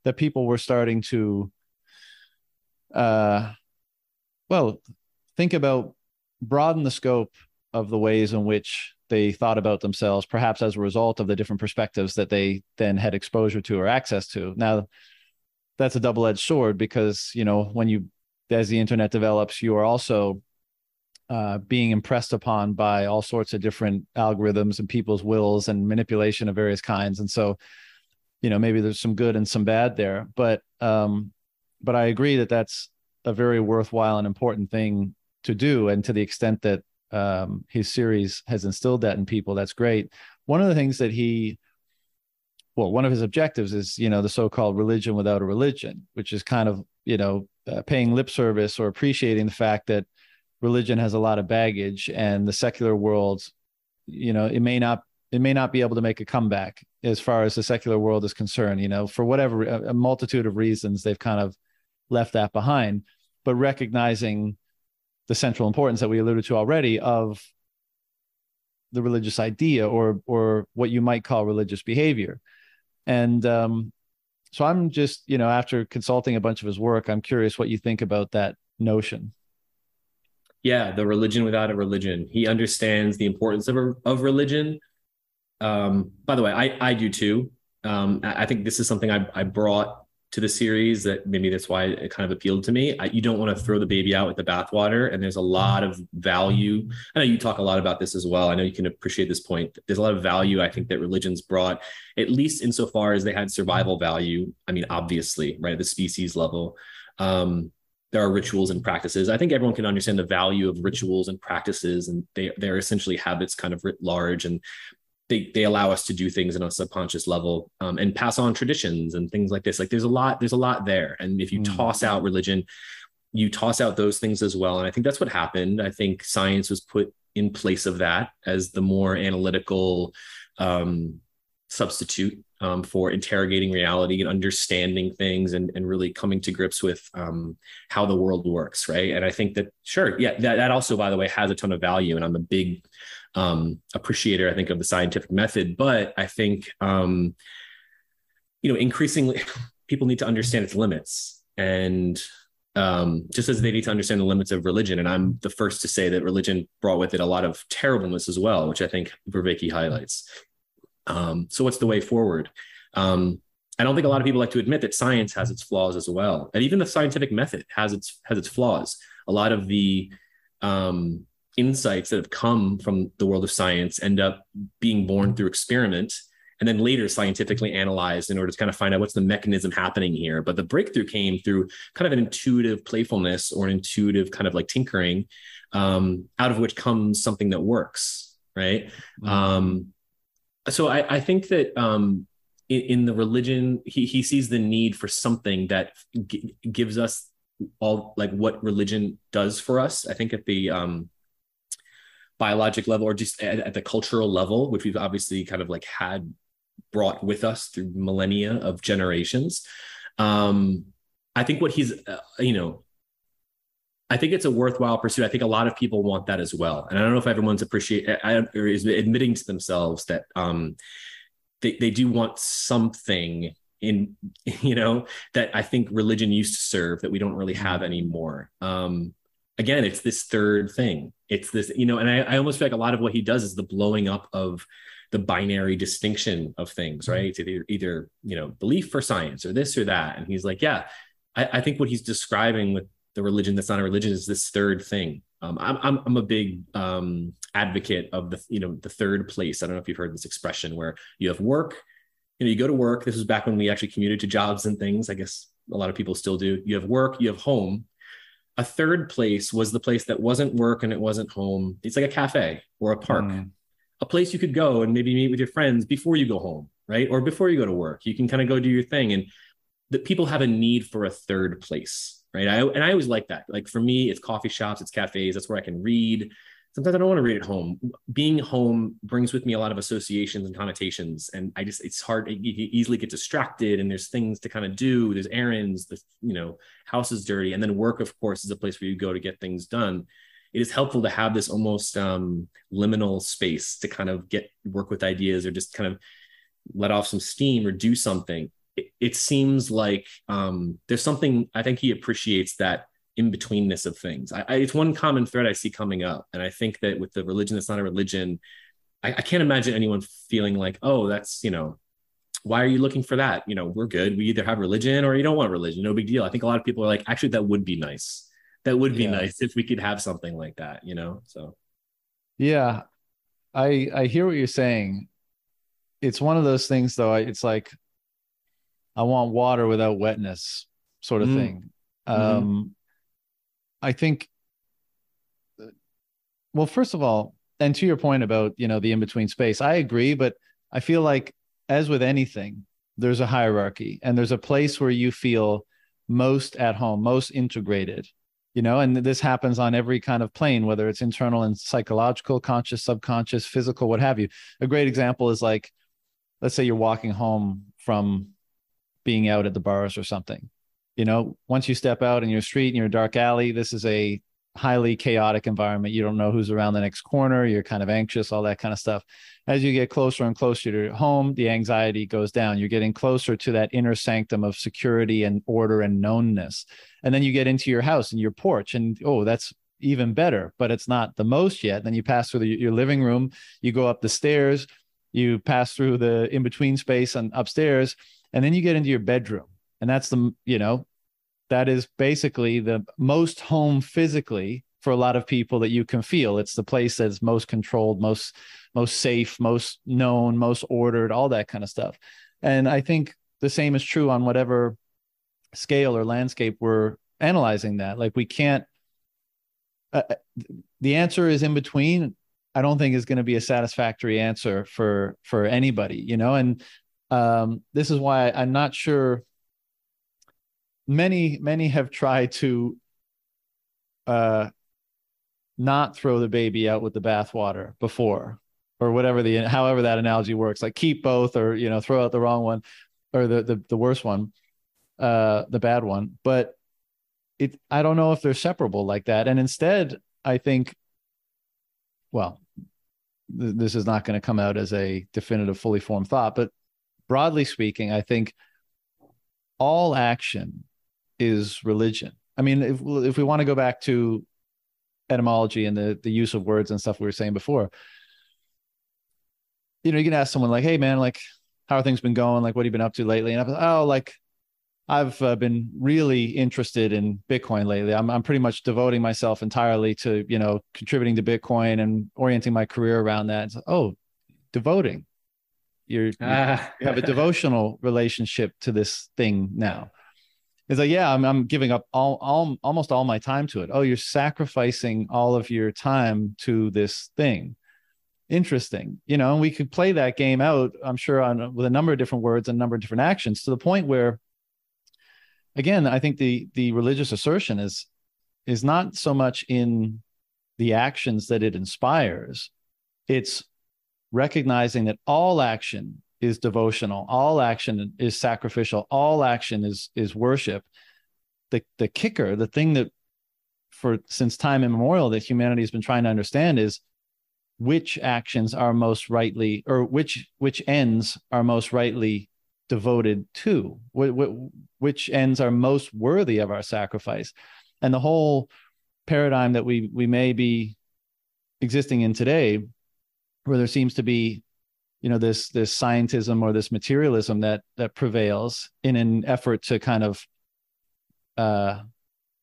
that people were starting to uh well think about broaden the scope of the ways in which they thought about themselves, perhaps as a result of the different perspectives that they then had exposure to or access to. Now, that's a double edged sword because, you know, when you, as the internet develops, you are also uh, being impressed upon by all sorts of different algorithms and people's wills and manipulation of various kinds. And so, you know, maybe there's some good and some bad there, but, um, but I agree that that's a very worthwhile and important thing to do and to the extent that um, his series has instilled that in people that's great. One of the things that he well one of his objectives is you know the so-called religion without a religion which is kind of you know uh, paying lip service or appreciating the fact that religion has a lot of baggage and the secular world you know it may not it may not be able to make a comeback as far as the secular world is concerned you know for whatever a multitude of reasons they've kind of left that behind. But recognizing the central importance that we alluded to already of the religious idea or or what you might call religious behavior. And um, so i'm just you know after consulting a bunch of his work i'm curious what you think about that notion. Yeah the religion without a religion. He understands the importance of, of religion. Um, by the way i i do too. Um, i think this is something I, I brought to the series that maybe that's why it kind of appealed to me. I, you don't want to throw the baby out with the bathwater, and there's a lot of value. I know you talk a lot about this as well. I know you can appreciate this point. There's a lot of value I think that religions brought, at least insofar as they had survival value. I mean, obviously, right at the species level. Um, there are rituals and practices. I think everyone can understand the value of rituals and practices, and they they're essentially habits kind of writ large. And they they allow us to do things on a subconscious level um, and pass on traditions and things like this. Like there's a lot there's a lot there. And if you mm. toss out religion you toss out those things as well. And i think that's what happened. I think science was put in place of that as the more analytical um, substitute um, for interrogating reality and understanding things and, and really coming to grips with um, how the world works right? And i think that sure yeah that, that also by the way has a ton of value. And i'm a big um, appreciator, I think, of the scientific method. But I think, um, you know, increasingly people need to understand its limits. And um, just as they need to understand the limits of religion. And I'm the first to say that religion brought with it a lot of terribleness as well, which I think Vervaeke highlights. Um, so, what's the way forward? Um, I don't think a lot of people like to admit that science has its flaws as well, and even the scientific method has its has its flaws. A lot of the um, insights that have come from the world of science end up being born through experiment and then later scientifically analyzed in order to kind of find out what's the mechanism happening here. But the breakthrough came through kind of an intuitive playfulness or an intuitive kind of like tinkering, um, out of which comes something that works, right? Mm-hmm. Um, so I, I think that um, in, in, the religion, he he sees the need for something that g- gives us all like what religion does for us. I think at the um, biologic level or just at, at the cultural level, which we've obviously kind of like had brought with us through millennia of generations. Um, I think what he's, uh, you know, I think it's a worthwhile pursuit. I think a lot of people want that as well. And I don't know if everyone's appreciate or is admitting to themselves that um, they, they do want something in, you know, that I think religion used to serve that we don't really have anymore. Um, again, it's this third thing. It's this, you know, and I, I almost feel like a lot of what he does is the blowing up of the binary distinction of things, right? It's either, either, you know, belief or science or this or that. And he's like, yeah, I, I think what he's describing with the religion that's not a religion is this third thing. Um, I'm, I'm, I'm a big um, advocate of the, you know, the third place. I don't know if you've heard this expression where you have work, you know, you go to work. This was back when we actually commuted to jobs and things. I guess a lot of people still do. You have work, you have home. A third place was the place that wasn't work and it wasn't home. It's like a cafe or a park, mm. a place you could go and maybe meet with your friends before you go home, right? Or before you go to work. You can kind of go do your thing. And that people have a need for a third place, right? I, and I always like that. Like for me, it's coffee shops, it's cafes. That's where I can read. Sometimes I don't want to read at home. Being home brings with me a lot of associations and connotations, and I just it's hard. You easily get distracted, and there's things to kind of do. There's errands. The you know house is dirty, and then work, of course, is a place where you go to get things done. It is helpful to have this almost um, liminal space to kind of get work with ideas or just kind of let off some steam or do something it, seems like um, there's something I think he appreciates that in betweenness of things. I, I, it's one common thread I see coming up, and I think that with the religion that's not a religion, I, I can't imagine anyone feeling like, oh, that's you know, why are you looking for that? You know, we're good. We either have religion or you don't want religion. No big deal. I think a lot of people are like, actually, that would be nice. That would be yeah. nice if we could have something like that. You know, so yeah, I I hear what you're saying. It's one of those things, though. It's like I want water without wetness, sort of mm. thing. Mm-hmm. I think. Well, first of all, and to your point about you know the in between space, I agree, but I feel like as with anything, there's a hierarchy, and there's a place where you feel most at home, most integrated. You know, and this happens on every kind of plane, whether it's internal and psychological, conscious, subconscious, physical, what have you. A great example is like, let's say you're walking home from being out at the bars or something. You know, once you step out in your street in your dark alley, this is a highly chaotic environment. You don't know who's around the next corner. You're kind of anxious, all that kind of stuff. As you get closer and closer to your home, the anxiety goes down. You're getting closer to that inner sanctum of security and order and knownness. And then you get into your house and your porch, and oh, that's even better, but it's not the most yet. Then you pass through the, your living room, you go up the stairs, you pass through the in between space and upstairs, and then you get into your bedroom and that's the you know that is basically the most home physically for a lot of people that you can feel. It's the place that's most controlled most most safe most known most ordered all that kind of stuff. And i think the same is true on whatever scale or landscape we're analyzing that. Like we can't uh, uh the answer is in between. I don't think is going to be a satisfactory answer for for anybody you know? And um, this is why I'm not sure. Many many have tried to uh, not throw the baby out with the bathwater before, or whatever the however that analogy works. Like keep both, or you know, throw out the wrong one, or the the, the worst one, uh, the bad one. But it I don't know if they're separable like that. And instead, I think, well, th- this is not going to come out as a definitive, fully formed thought, but broadly speaking, I think all action is religion. I mean, if if we want to go back to etymology and the the use of words and stuff we were saying before, you know, you can ask someone like, "Hey, man, like, how are things been going? Like, what have you been up to lately?" And I'm like, "Oh, like." I've uh, been really interested in Bitcoin lately. I'm I'm pretty much devoting myself entirely to you know contributing to Bitcoin and orienting my career around that. oh, devoting you're, ah. you have a devotional relationship to this thing now. It's like, yeah, I'm, I'm giving up all, all, almost all my time to it. Oh, you're sacrificing all of your time to this thing. interesting you know and we could play that game out i'm sure on with a number of different words and a number of different actions to the point where again i think the the religious assertion is is not so much in the actions that it inspires it's recognizing that all action is devotional. All action is sacrificial. All action is is worship. The the kicker the thing that for since time immemorial that humanity has been trying to understand is which actions are most rightly or which which ends are most rightly devoted to which ends are most worthy of our sacrifice. And the whole paradigm that we we may be existing in today where there seems to be you know this this scientism or this materialism that that prevails in an effort to kind of uh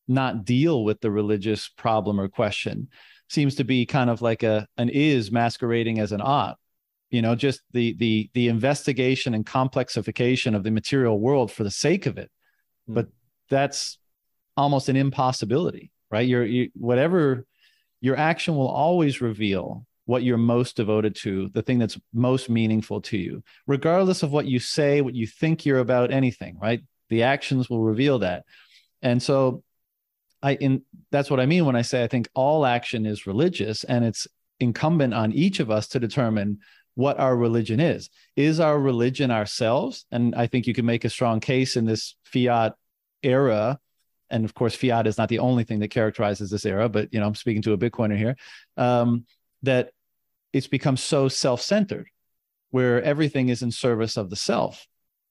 not deal with the religious problem or question seems to be kind of like a an is masquerading as an ought. You know just the the the investigation and complexification of the material world for the sake of it. Mm. but that's almost an impossibility right? You're you, whatever your action will always reveal what you're most devoted to the thing that's most meaningful to you regardless of what you say what you think you're about anything right the actions will reveal that and so I in that's what I mean when I say I think all action is religious and it's incumbent on each of us to determine what our religion is. Is our religion ourselves? And I think you can make a strong case in this fiat era. And of course, fiat is not the only thing that characterizes this era, but you know, I'm speaking to a Bitcoiner here. Um, that it's become so self-centered, where everything is in service of the self.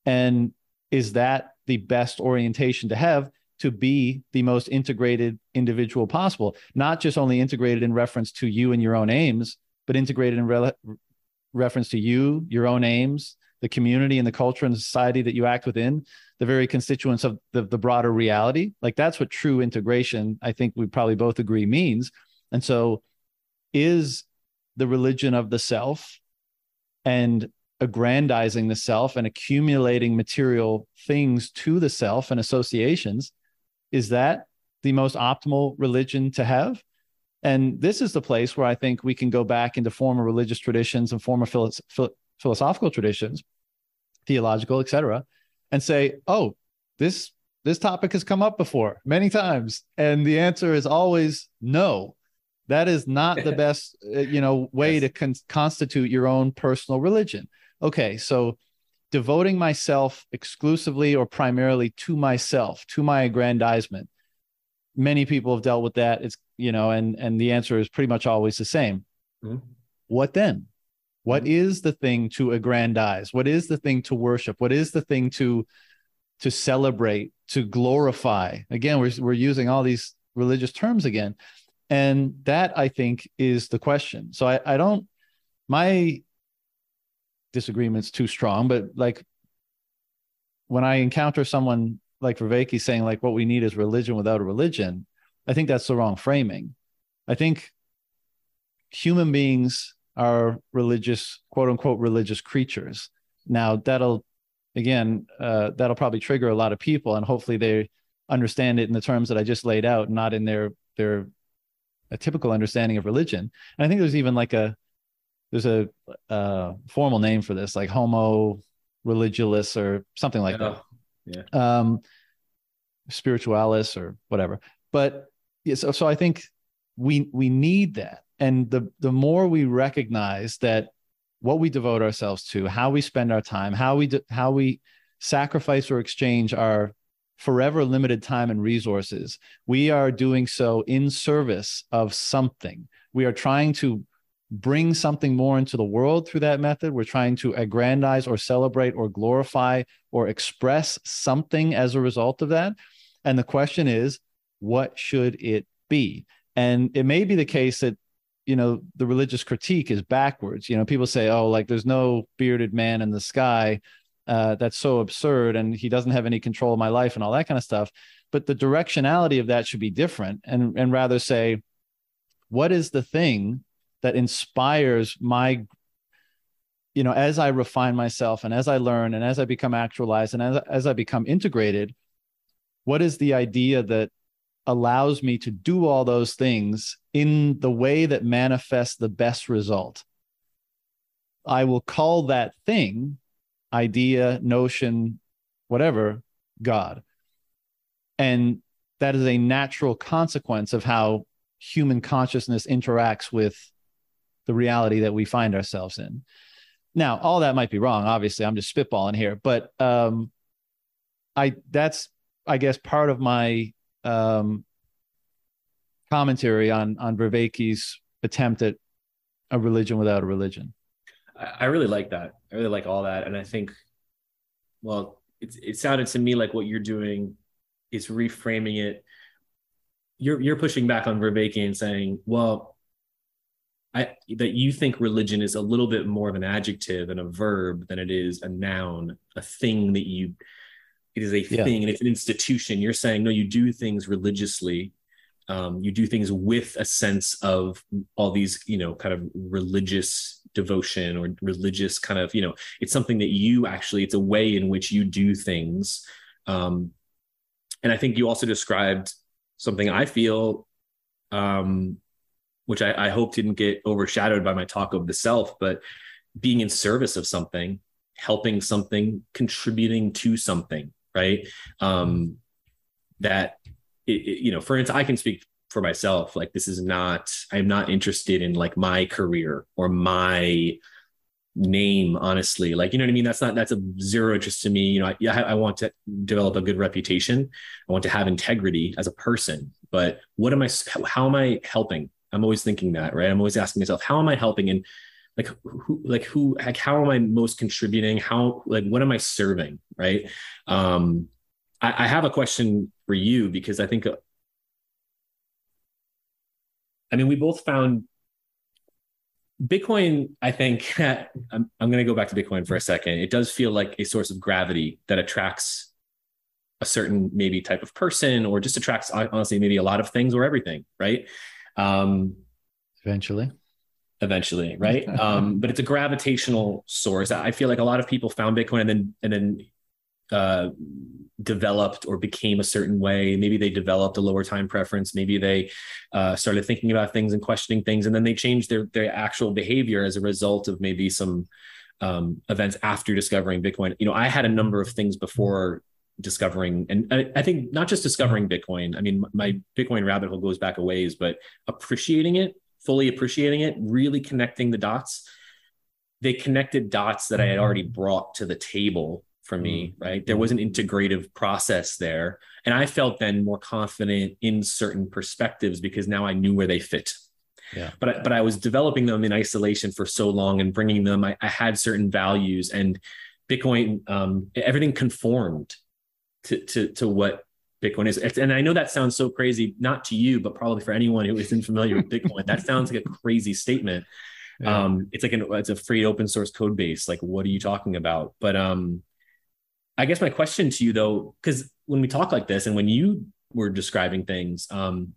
And is that the best orientation to have? to be the most integrated individual possible, not just only integrated in reference to you and your own aims, but integrated in re- reference to you, your own aims, the community and the culture and society that you act within, the very constituents of the, the broader reality. Like that's what true integration, I think we probably both agree means. And so, is the religion of the self and aggrandizing the self and accumulating material things to the self and associations is that the most optimal religion to have? And this is the place where I think we can go back into former religious traditions and former philosophical traditions, theological, etc., and say, oh, this this topic has come up before many times, and the answer is always no. That is not the best, uh, you know, way yes. to con- constitute your own personal religion. Okay, so devoting myself exclusively or primarily to myself, to my aggrandizement. Many people have dealt with that. It's, you know, and and the answer is pretty much always the same. Mm-hmm. What then? What mm-hmm. is the thing to aggrandize? What is the thing to worship? What is the thing to to celebrate, to glorify? Again, we're we're using all these religious terms again. And that I think is the question. So I, I don't my disagreement's too strong, but like when I encounter someone like Vervaeke saying like what we need is religion without a religion, I think that's the wrong framing. I think human beings are religious, quote unquote, religious creatures. Now that'll again, uh, that'll probably trigger a lot of people, and hopefully they understand it in the terms that I just laid out, not in their their a typical understanding of religion. And I think there's even like a there's a uh, formal name for this, like homo religulus or something like yeah. that. Yeah. Um, spiritualis or whatever. But yeah, so, so I think we we need that, and the the more we recognize that what we devote ourselves to, how we spend our time, how we do, how we sacrifice or exchange our forever limited time and resources, we are doing so in service of something. We are trying to bring something more into the world through that method. We're trying to aggrandize or celebrate or glorify or express something as a result of that. And the question is, what should it be? And it may be the case that, you know, the religious critique is backwards. You know, people say, oh, like there's no bearded man in the sky. Uh, that's so absurd. And he doesn't have any control of my life and all that kind of stuff. But the directionality of that should be different and, and rather say, what is the thing that inspires my you know as i refine myself and as i learn and as i become actualized and as, as i become integrated what is the idea that allows me to do all those things in the way that manifests the best result I will call that thing, idea, notion, whatever, God. And that is a natural consequence of how human consciousness interacts with the reality that we find ourselves in. Now, all that might be wrong. Obviously, I'm just spitballing here, but um, I that's I guess part of my um, commentary on on Vervaeke's attempt at a religion without a religion. I really like that. I really like all that, and I think, well, it it sounded to me like what you're doing is reframing it. You're you're pushing back on Vervaeke and saying, well, I that you think religion is a little bit more of an adjective and a verb than it is a noun, a thing that you. It is a yeah. thing and it's an institution. You're saying no, you do things religiously um, you do things with a sense of all these you know kind of religious devotion or religious kind of you know it's something that you actually it's a way in which you do things. Um, and i think you also described something i feel um, which I, I hope didn't get overshadowed by my talk of the self but being in service of something helping something contributing to something right? Um, that it, it, you know, for instance, I can speak for myself. Like, this is not, I'm not interested in like my career or my name, honestly. Like, you know what I mean? That's not, that's a zero interest to me. You know, i, I want to develop a good reputation. I want to have integrity as a person. But what am I, how am I helping? I'm always thinking that, right? I'm always asking myself, how am I helping? And like who like who like how am i most contributing how like what am i serving right um I, I have a question for you because I think, I mean, we both found Bitcoin, I think, I'm, I'm going to go back to Bitcoin for a second. It does feel like a source of gravity that attracts a certain maybe type of person or just attracts, honestly, maybe a lot of things or everything, right? Um, eventually. Eventually, right? um, but it's a gravitational source. I feel like a lot of people found Bitcoin and then and then uh, developed or became a certain way. Maybe they developed a lower time preference. Maybe they uh, started thinking about things and questioning things, and then they changed their their actual behavior as a result of maybe some um, events after discovering Bitcoin. You know, I had a number of things before discovering, and I, I think not just discovering Bitcoin. I mean, my Bitcoin rabbit hole goes back a ways, but appreciating it, fully appreciating it, really connecting the dots. They connected dots that I had already brought to the table for me, mm-hmm. right? There was an integrative process there. And I felt then more confident in certain perspectives because now I knew where they fit. Yeah. But I, but I was developing them in isolation for so long and bringing them. I, I had certain values and Bitcoin. Um, everything conformed to to to what Bitcoin is. And I know that sounds so crazy, not to you, but probably for anyone who isn't familiar with Bitcoin. that sounds like a crazy statement. Yeah. Um, it's like an it's a free open source code base. Like, what are you talking about? But um, I guess my question to you though, because when we talk like this and when you were describing things, um,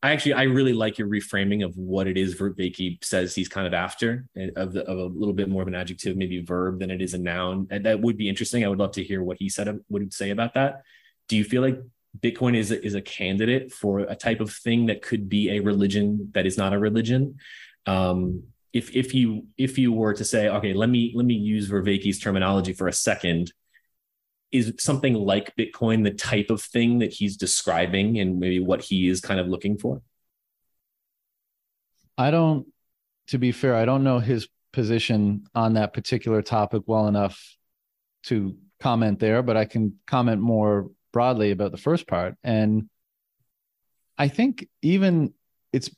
I actually I really like your reframing of what it is Vervaeke says he's kind of after of, the, of a little bit more of an adjective, maybe verb than it is a noun. That would be interesting. I would love to hear what he said would say about that. Do you feel like Bitcoin is a, is a candidate for a type of thing that could be a religion that is not a religion? Um, if if you if you were to say, okay, let me let me use Vervaeke's terminology for a second, is something like Bitcoin the type of thing that he's describing and maybe what he is kind of looking for? I don't, to be fair, I don't know his position on that particular topic well enough to comment there, but I can comment more broadly about the first part. And I think even it's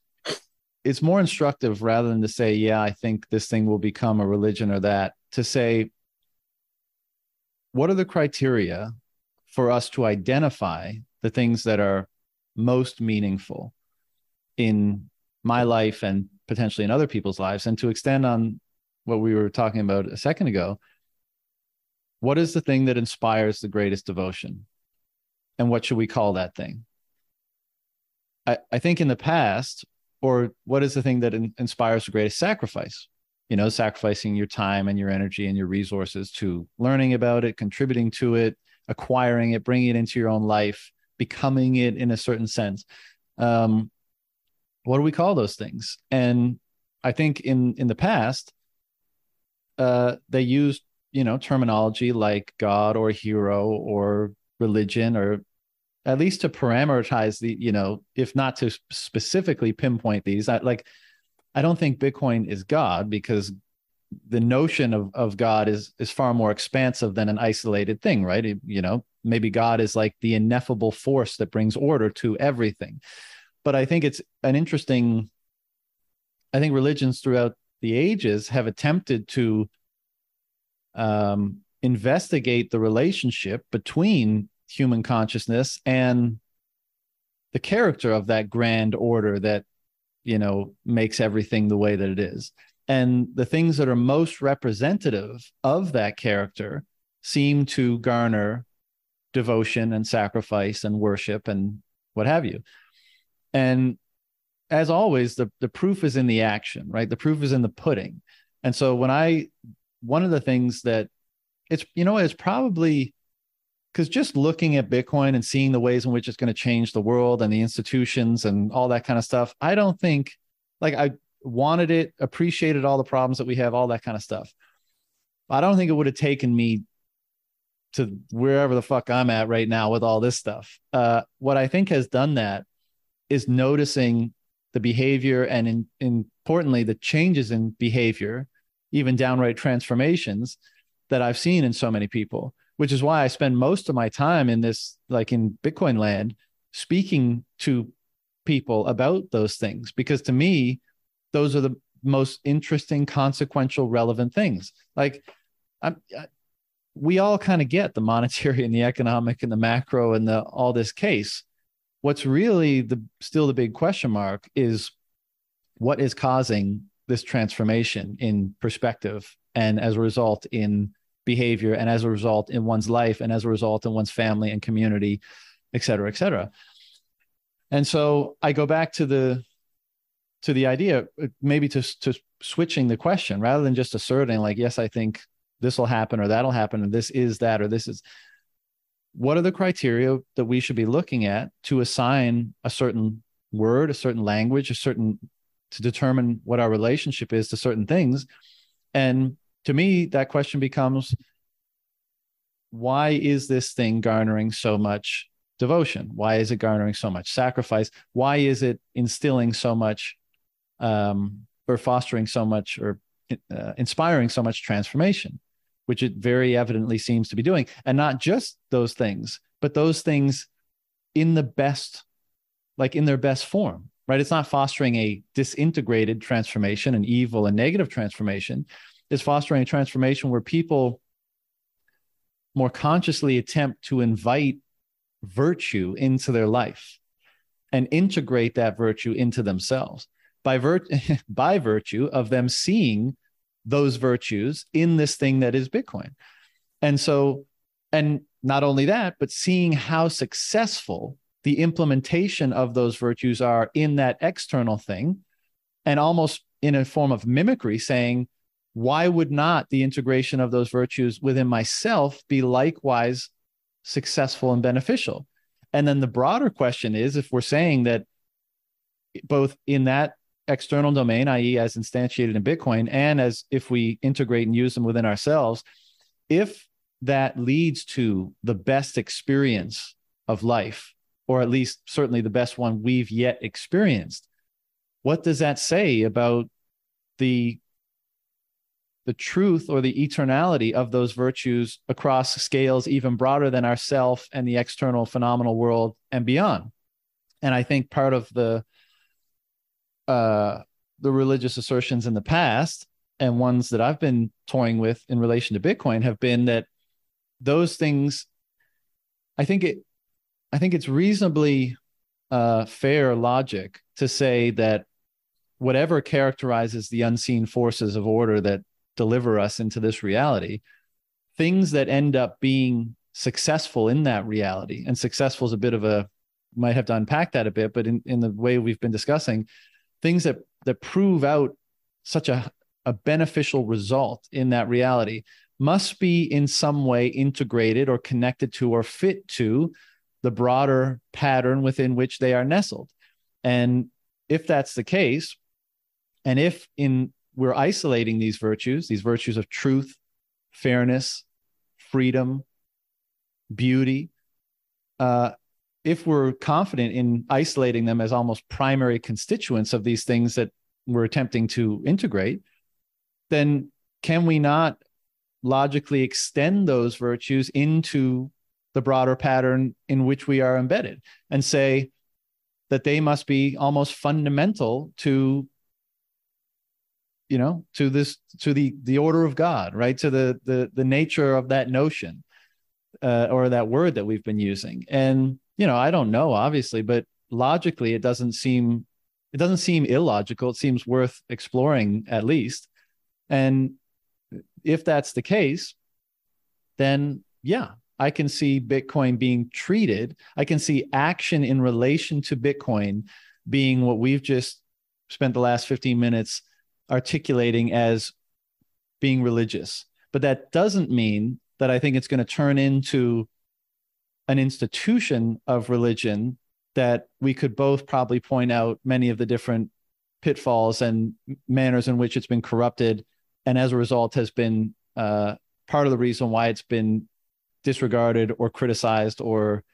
it's more instructive rather than to say, yeah, I think this thing will become a religion or that, to say, what are the criteria for us to identify the things that are most meaningful in my life and potentially in other people's lives? And to extend on what we were talking about a second ago, what is the thing that inspires the greatest devotion? And what should we call that thing? I, I think in the past, or what is the thing that in- inspires the greatest sacrifice? You know sacrificing your time and your energy and your resources to learning about it contributing to it acquiring it bringing it into your own life becoming it in a certain sense. Um, what do we call those things? And I think in in the past, uh, they used you know terminology like God or hero or religion or at least to parameterize the you know if not to specifically pinpoint these I, like i don't think bitcoin is god because the notion of, of god is is far more expansive than an isolated thing right? It, you know maybe god is like the ineffable force that brings order to everything. But i think it's an interesting i think religions throughout the ages have attempted to um, investigate the relationship between human consciousness and the character of that grand order that you know makes everything the way that it is. And the things that are most representative of that character seem to garner devotion and sacrifice and worship and what have you. And as always the, the proof is in the action right? The proof is in the pudding. And so when i one of the things that it's you know it's probably because just looking at Bitcoin and seeing the ways in which it's going to change the world and the institutions and all that kind of stuff, I don't think like I wanted it, appreciated all the problems that we have, all that kind of stuff. I don't think it would have taken me to wherever the fuck I'm at right now with all this stuff. Uh, what I think has done that is noticing the behavior and in, importantly the changes in behavior, even downright transformations that I've seen in so many people which is why I spend most of my time in this, like in Bitcoin land, speaking to people about those things. Because to me, those are the most interesting, consequential, relevant things. Like, I'm, I, we all kind of get the monetary and the economic and the macro and the all this case. What's really the still the big question mark is what is causing this transformation in perspective and as a result in behavior and as a result in one's life and as a result in one's family and community et cetera et cetera. And so i go back to the to the idea maybe to, to switching the question rather than just asserting like yes i think this will happen or that'll happen and this is that or this is what are the criteria that we should be looking at to assign a certain word a certain language a certain to determine what our relationship is to certain things and to me, that question becomes why is this thing garnering so much devotion? Why is it garnering so much sacrifice? Why is it instilling so much um, or fostering so much or uh, inspiring so much transformation, which it very evidently seems to be doing? And not just those things, but those things in the best, like in their best form, right? It's not fostering a disintegrated transformation, an evil and negative transformation is fostering a transformation where people more consciously attempt to invite virtue into their life and integrate that virtue into themselves by, vir- by virtue of them seeing those virtues in this thing that is Bitcoin. And so, and not only that, but seeing how successful the implementation of those virtues are in that external thing, and almost in a form of mimicry, saying, why would not the integration of those virtues within myself be likewise successful and beneficial? And then the broader question is if we're saying that both in that external domain, i.e., as instantiated in Bitcoin, and as if we integrate and use them within ourselves, if that leads to the best experience of life, or at least certainly the best one we've yet experienced, what does that say about the the truth or the eternality of those virtues across scales even broader than ourself and the external phenomenal world and beyond. And I think part of the uh, the religious assertions in the past and ones that I've been toying with in relation to Bitcoin have been that those things. I think it. I think it's reasonably uh, fair logic to say that whatever characterizes the unseen forces of order that deliver us into this reality things that end up being successful in that reality and successful is a bit of a might have to unpack that a bit but in, in the way we've been discussing things that that prove out such a, a beneficial result in that reality must be in some way integrated or connected to or fit to the broader pattern within which they are nestled. And if that's the case and if in we're isolating these virtues, these virtues of truth, fairness, freedom, beauty, uh, if we're confident in isolating them as almost primary constituents of these things that we're attempting to integrate, then can we not logically extend those virtues into the broader pattern in which we are embedded and say that they must be almost fundamental to you know to this to the the order of god right? To the the the nature of that notion uh, or that word that we've been using. And you know i don't know obviously but logically it doesn't seem it doesn't seem illogical. It seems worth exploring at least. And if that's the case then yeah i can see bitcoin being treated. I can see action in relation to bitcoin being what we've just spent the last 15 minutes articulating as being religious. But that doesn't mean that I think it's going to turn into an institution of religion that we could both probably point out many of the different pitfalls and manners in which it's been corrupted. And as a result, has been uh, part of the reason why it's been disregarded or criticized or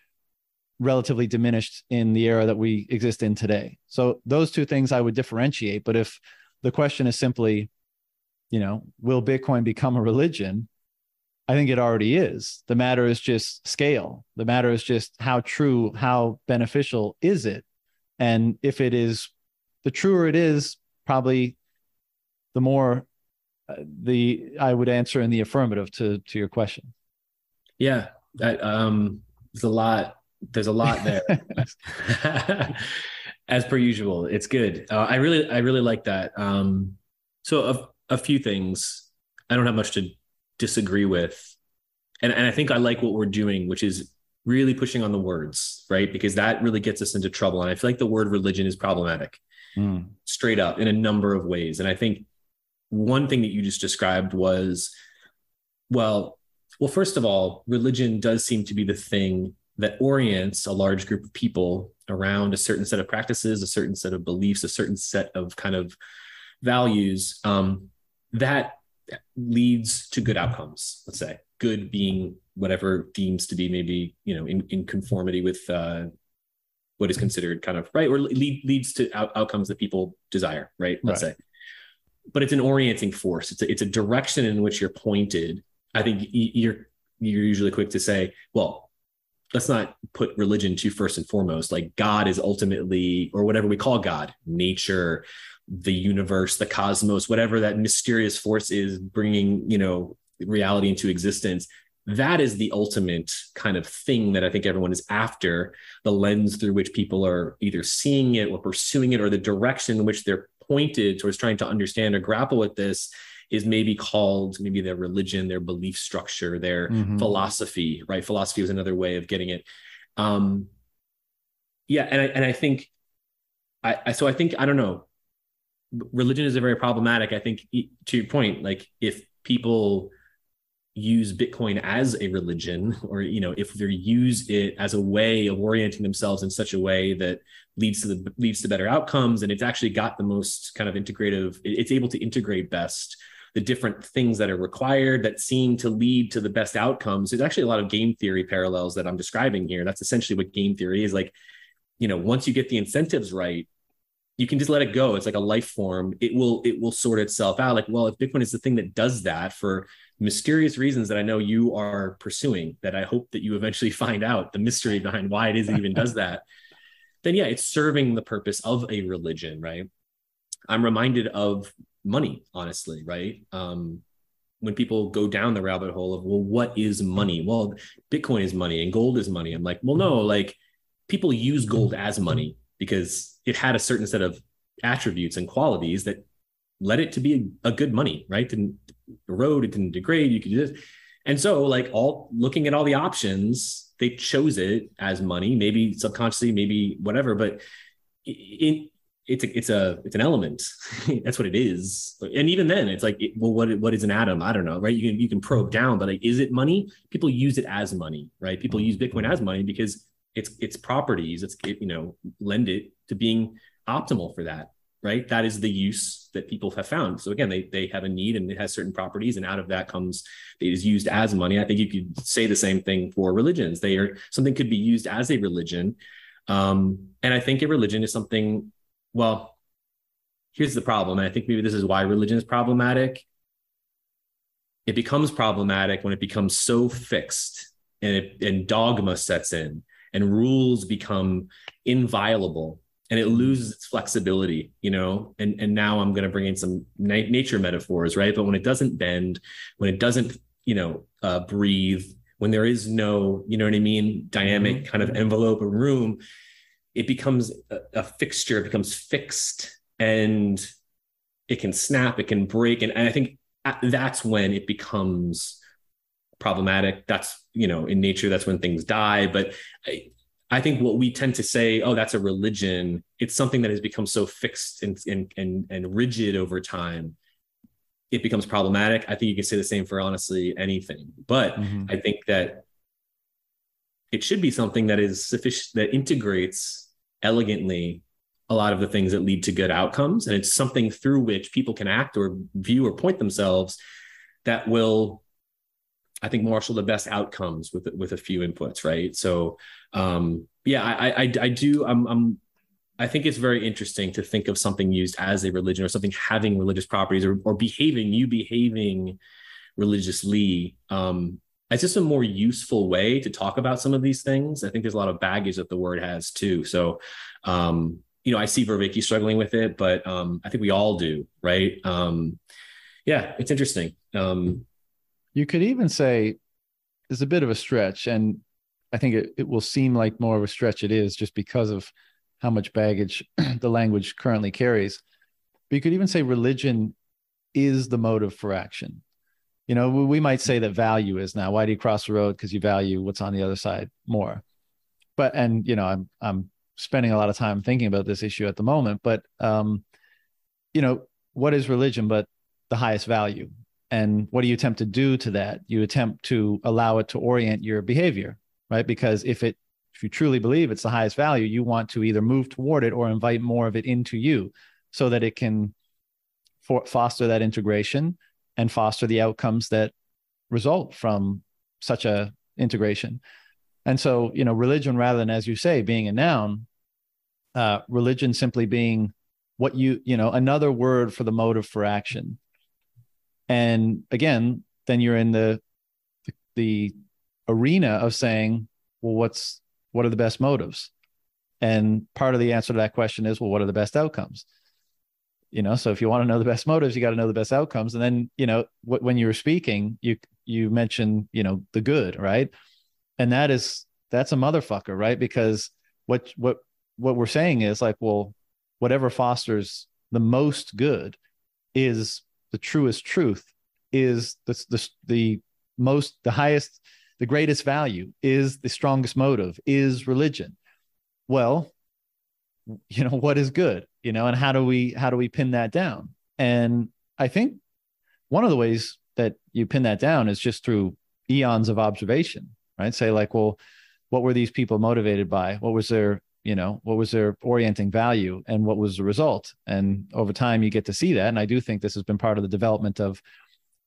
relatively diminished in the era that we exist in today. So those two things I would differentiate. But if the question is simply, you know, will Bitcoin become a religion? I think it already is. The matter is just scale. The matter is just how true, how beneficial is it? And if it is, the truer it is, probably the more uh, the I would answer in the affirmative to to your question. Yeah, that um, there's a lot. There's a lot there. as per usual. It's good. Uh, i really i really like that. Um so a, a few things i don't have much to disagree with. And, and i think i like what we're doing which is really pushing on the words right? Because that really gets us into trouble. And i feel like the word religion is problematic. Mm. straight up in a number of ways. And i think one thing that you just described was well well first of all religion does seem to be the thing that orients a large group of people around a certain set of practices, a certain set of beliefs, a certain set of kind of values, um, that leads to good outcomes. Let's say good being whatever deems to be maybe you know in, in conformity with uh, what is considered kind of right or lead, leads to out, outcomes that people desire. Right. Let's right. say. But it's an orienting force. It's a, it's a direction in which you're pointed. I think you're you're usually quick to say, well, let's not put religion to first and foremost. Like God is ultimately, or whatever we call God, nature, the universe, the cosmos, whatever that mysterious force is bringing, you know, reality into existence. That is the ultimate kind of thing that I think everyone is after. The lens through which people are either seeing it or pursuing it, or the direction in which they're pointed towards trying to understand or grapple with this is maybe called maybe their religion, their belief structure, their mm-hmm. philosophy, right? Philosophy was another way of getting it. Um, yeah, and I and I think, I, I so I think I don't know. Religion is a very problematic. I think to your point, like if people use bitcoin as a religion or you know if they use it as a way of orienting themselves in such a way that leads to the leads to better outcomes and it's actually got the most kind of integrative it's able to integrate best the different things that are required that seem to lead to the best outcomes. There's actually a lot of game theory parallels that I'm describing here. That's essentially what game theory is like. You know, once you get the incentives right, you can just let it go. It's like a life form. It will it will sort itself out. Like, well, if Bitcoin is the thing that does that for mysterious reasons that I know you are pursuing, that I hope that you eventually find out the mystery behind why it is it even does that, then yeah, it's serving the purpose of a religion, right? I'm reminded of money, honestly, right? Um, when people go down the rabbit hole of, well, what is money? Well, Bitcoin is money and gold is money. I'm like, well, no, like people use gold as money because it had a certain set of attributes and qualities that led it to be a, good money, right? Didn't erode, it didn't degrade, you could do this. And so, like, all looking at all the options, they chose it as money, maybe subconsciously, maybe whatever. But in it's a, it's a it's an element that's what it is and even then it's like well what what is an atom i don't know right you can you can probe down but like is it money people use it as money right people use bitcoin as money because it's its properties it's it, you know lend it to being optimal for that right? That is the use that people have found. So again, they they have a need and it has certain properties, and out of that comes it is used as money. I think you could say the same thing for religions. They are something could be used as a religion, um, and I think a religion is something. Well, here's the problem, and I think maybe this is why religion is problematic. It becomes problematic when it becomes so fixed and it, and dogma sets in and rules become inviolable and it loses its flexibility you know and and now i'm going to bring in some na- nature metaphors right but when it doesn't bend when it doesn't you know uh, breathe when there is no you know what i mean dynamic mm-hmm. kind of envelope or room it becomes a, a, fixture it becomes fixed and it can snap it can break and, and i think that's when it becomes problematic that's you know in nature that's when things die but I, I think what we tend to say, oh, that's a religion, it's something that has become so fixed and, and, and, and rigid over time, it becomes problematic. I think you can say the same for honestly anything. But mm-hmm. I think that it should be something that is sufficient, that integrates elegantly a lot of the things that lead to good outcomes. And it's something through which people can act or view or point themselves that will I think marshal the best outcomes with with a few inputs, right? So, um, yeah, I, I I do. I'm I'm I think it's very interesting to think of something used as a religion or something having religious properties or or behaving you behaving religiously. Um, it's just a more useful way to talk about some of these things. I think there's a lot of baggage that the word has too. So, um, you know, I see Vervaeke struggling with it, but um, I think we all do, right? Um, yeah, it's interesting. Um, you could even say it's a bit of a stretch, and I think it, it will seem like more of a stretch it is just because of how much baggage the language currently carries. But you could even say religion is the motive for action. You know, we might say that value is now. Why do you cross the road? Because you value what's on the other side more. But and you know, I'm I'm spending a lot of time thinking about this issue at the moment. But um, you know, what is religion but the highest value? and what do you attempt to do to that you attempt to allow it to orient your behavior right because if it if you truly believe it's the highest value you want to either move toward it or invite more of it into you so that it can for, foster that integration and foster the outcomes that result from such a integration. And so you know religion rather than as you say being a noun uh, religion simply being what you you know another word for the motive for action. And again then you're in the, the arena of saying well what's what are the best motives? And part of the answer to that question is well what are the best outcomes you know so if you want to know the best motives you got to know the best outcomes. And then you know w- when you were speaking you you mentioned you know the good right? And that is that's a motherfucker right? Because what what what we're saying is like well whatever fosters the most good is the truest truth is the, the, the most the highest the greatest value is the strongest motive is religion. Well you know what is good you know and how do we how do we pin that down? And i think one of the ways that you pin that down is just through eons of observation right? Say like well what were these people motivated by? What was their you know what was their orienting value and what was the result? And over time you get to see that. And i do think this has been part of the development of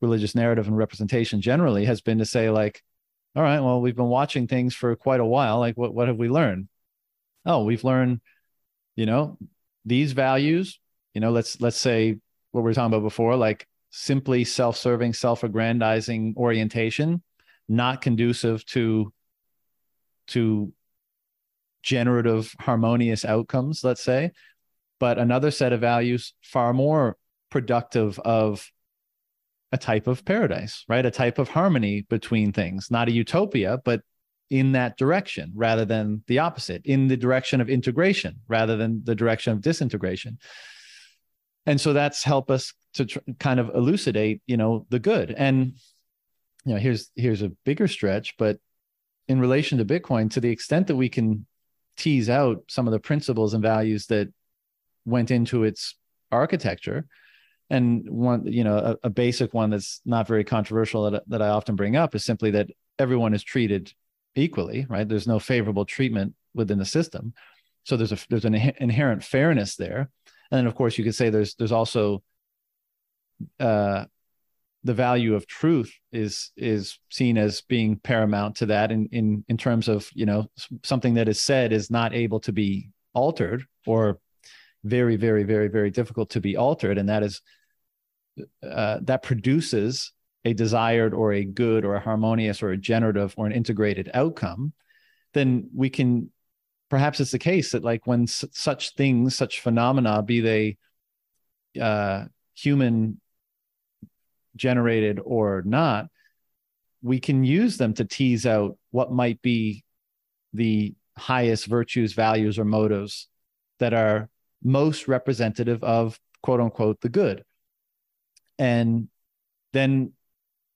religious narrative and representation generally has been to say like all right well we've been watching things for quite a while. Like what, what have we learned? Oh we've learned you know these values you know let's let's say what we were talking about before like simply self-serving self-aggrandizing orientation not conducive to to generative, harmonious outcomes, let's say, but another set of values far more productive of a type of paradise, right? A type of harmony between things, not a utopia, but in that direction rather than the opposite, in the direction of integration rather than the direction of disintegration. And so that's help us to tr- kind of elucidate, you know, the good. And you know, here's here's a bigger stretch, but in relation to Bitcoin, to the extent that we can tease out some of the principles and values that went into its architecture and one you know a, a, basic one that's not very controversial that, that i often bring up is simply that everyone is treated equally right? There's no favorable treatment within the system. So there's a there's an inherent fairness there. And then of course you could say there's there's also uh the value of truth is is seen as being paramount to that in in in terms of you know something that is said is not able to be altered or very very very very difficult to be altered. And that is uh, that produces a desired or a good or a harmonious or a generative or an integrated outcome then we can perhaps it's the case that like when s- such things such phenomena be they uh, human generated or not, we can use them to tease out what might be the highest virtues, values, or motives that are most representative of quote unquote the good. And then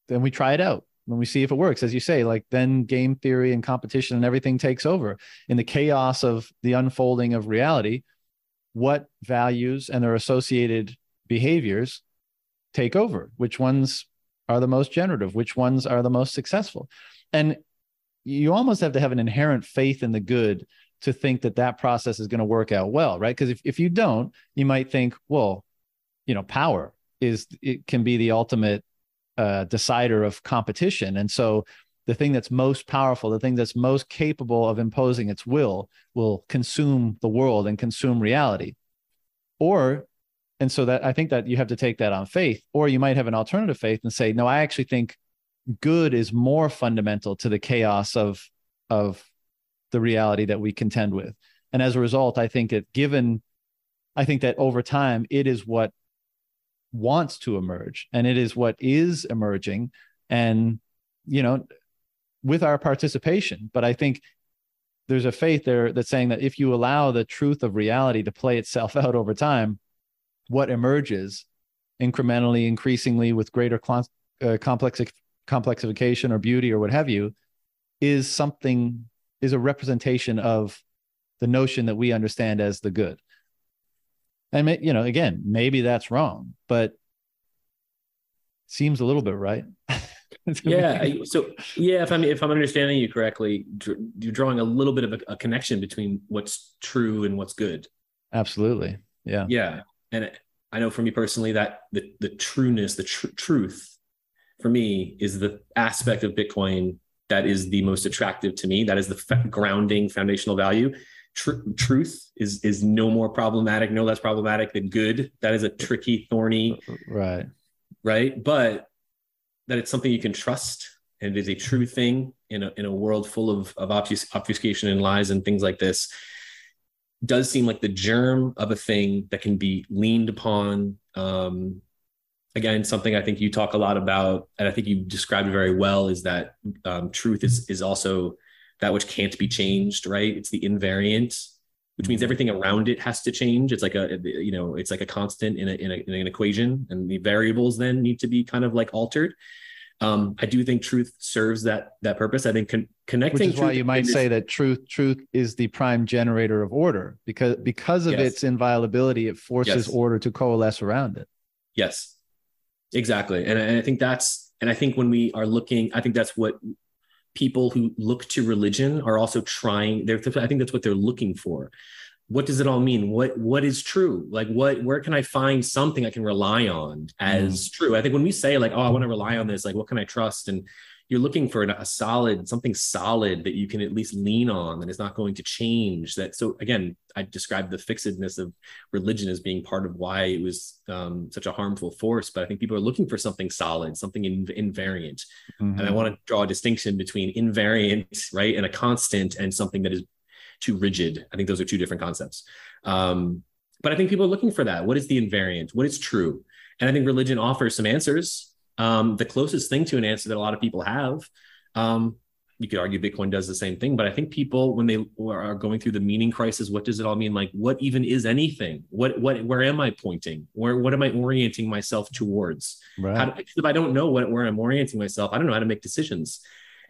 then we try it out. When we see if it works. As you say like then game theory and competition and everything takes over. In the chaos of the unfolding of reality what values and their associated behaviors take over? Which ones are the most generative? Which ones are the most successful? And you almost have to have an inherent faith in the good to think that that process is going to work out well right? Because if, if you don't you might think well you know power is it can be the ultimate uh, decider of competition and so the thing that's most powerful the thing that's most capable of imposing its will will consume the world and consume reality or and so that I think that you have to take that on faith, or you might have an alternative faith and say, no, I actually think good is more fundamental to the chaos of of the reality that we contend with. And as a result, I think that given I think that over time it is what wants to emerge and it is what is emerging and you know with our participation but i think there's a faith there that's saying that if you allow the truth of reality to play itself out over time what emerges incrementally, increasingly with greater cl- uh, complex complexification or beauty or what have you, is something is a representation of the notion that we understand as the good. And you know, again, maybe that's wrong, but seems a little bit right. yeah. So yeah, if I'm if I'm understanding you correctly, you're drawing a little bit of a, a connection between what's true and what's good. Absolutely. Yeah. Yeah and I know for me personally that the the trueness, the tr- truth, for me is the aspect of Bitcoin that is the most attractive to me. That is the fa- grounding foundational value. Tr- truth is is no more problematic, no less problematic than good. That is a tricky, thorny, right, right. But that it's something you can trust, and it is a true thing in a in a world full of of obfuscation and lies and things like this does seem like the germ of a thing that can be leaned upon. Um, again, something I think you talk a lot about, and I think you described very well, is that um, truth is is also that which can't be changed. Right? It's the invariant, which means mm-hmm. everything around it has to change. It's like a you know, it's like a constant in a, in, a, in an equation, and the variables then need to be kind of like altered. Um, I do think truth serves that that purpose. I think con- connecting. Which is why you might say that truth truth is the prime generator of order because because of yes. its inviolability, it forces yes. order to coalesce around it. Yes, exactly, and, and I think that's and I think when we are looking, I think that's what people who look to religion are also trying. They're, I think that's what they're looking for what does it all mean what what is true like what where can i find something i can rely on as mm. true i think when we say like oh i want to rely on this like what can i trust and you're looking for a solid something solid that you can at least lean on that is not going to change that so again i described the fixedness of religion as being part of why it was um, such a harmful force but i think people are looking for something solid something in, invariant mm-hmm. and i want to draw a distinction between invariant right and a constant and something that is too rigid. I think those are two different concepts. Um, but I think people are looking for that. What is the invariant? What is true? And I think religion offers some answers. Um, the closest thing to an answer that a lot of people have. Um, you could argue Bitcoin does the same thing, but I think people, when they are going through the meaning crisis, what does it all mean? Like, what even is anything? What, what, where am I pointing? Where, what am I orienting myself towards? Right. Do, if I don't know what, where I'm orienting myself, I don't know how to make decisions.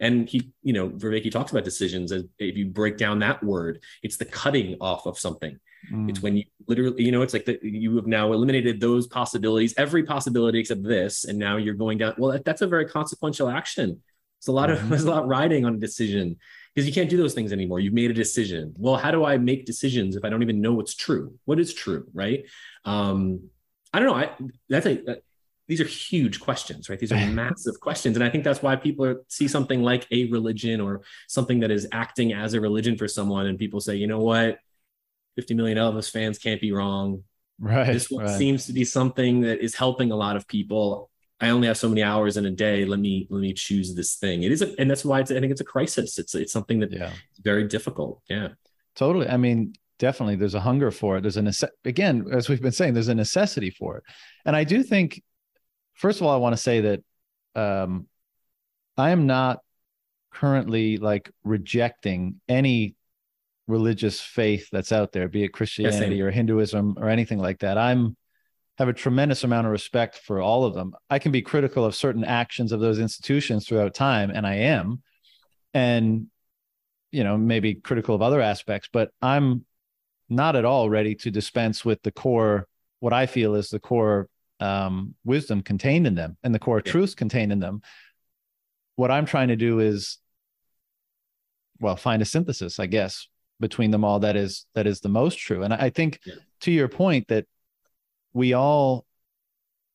And he, you know, Vervaeke talks about decisions as if you break down that word, it's the cutting off of something. Mm. It's when you literally, you know, it's like that you have now eliminated those possibilities, every possibility except this, and now you're going down. Well, that's a very consequential action. It's a lot of mm-hmm. there's a lot riding on a decision. because you can't do those things anymore. You've made a decision. Well, how do I make decisions if I don't even know what's true? What is true, right? Um, I don't know. I that's a that, these are huge questions, right? These are massive questions, and I think that's why people are, see something like a religion or something that is acting as a religion for someone, and people say, you know what, 50 million Elvis fans can't be wrong. Right. This one right. seems to be something that is helping a lot of people. I only have so many hours in a day. Let me let me choose this thing. It is, a, and that's why I think it's a crisis. It's it's something that yeah, very difficult. Yeah, totally. I mean, definitely, there's a hunger for it. There's a nece- again, as we've been saying, there's a necessity for it, and I do think, first of all, I want to say that um, I am not currently like rejecting any religious faith that's out there, be it Christianity yes, or Hinduism or anything like that. I'm have a tremendous amount of respect for all of them. I can be critical of certain actions of those institutions throughout time, and I am, and you know maybe critical of other aspects, but I'm not at all ready to dispense with the core what I feel is the core um, wisdom contained in them and the core yeah. truths contained in them. What I'm trying to do is, well, find a synthesis, I guess, between them all that is that is the most true. And i think yeah. to your point that we all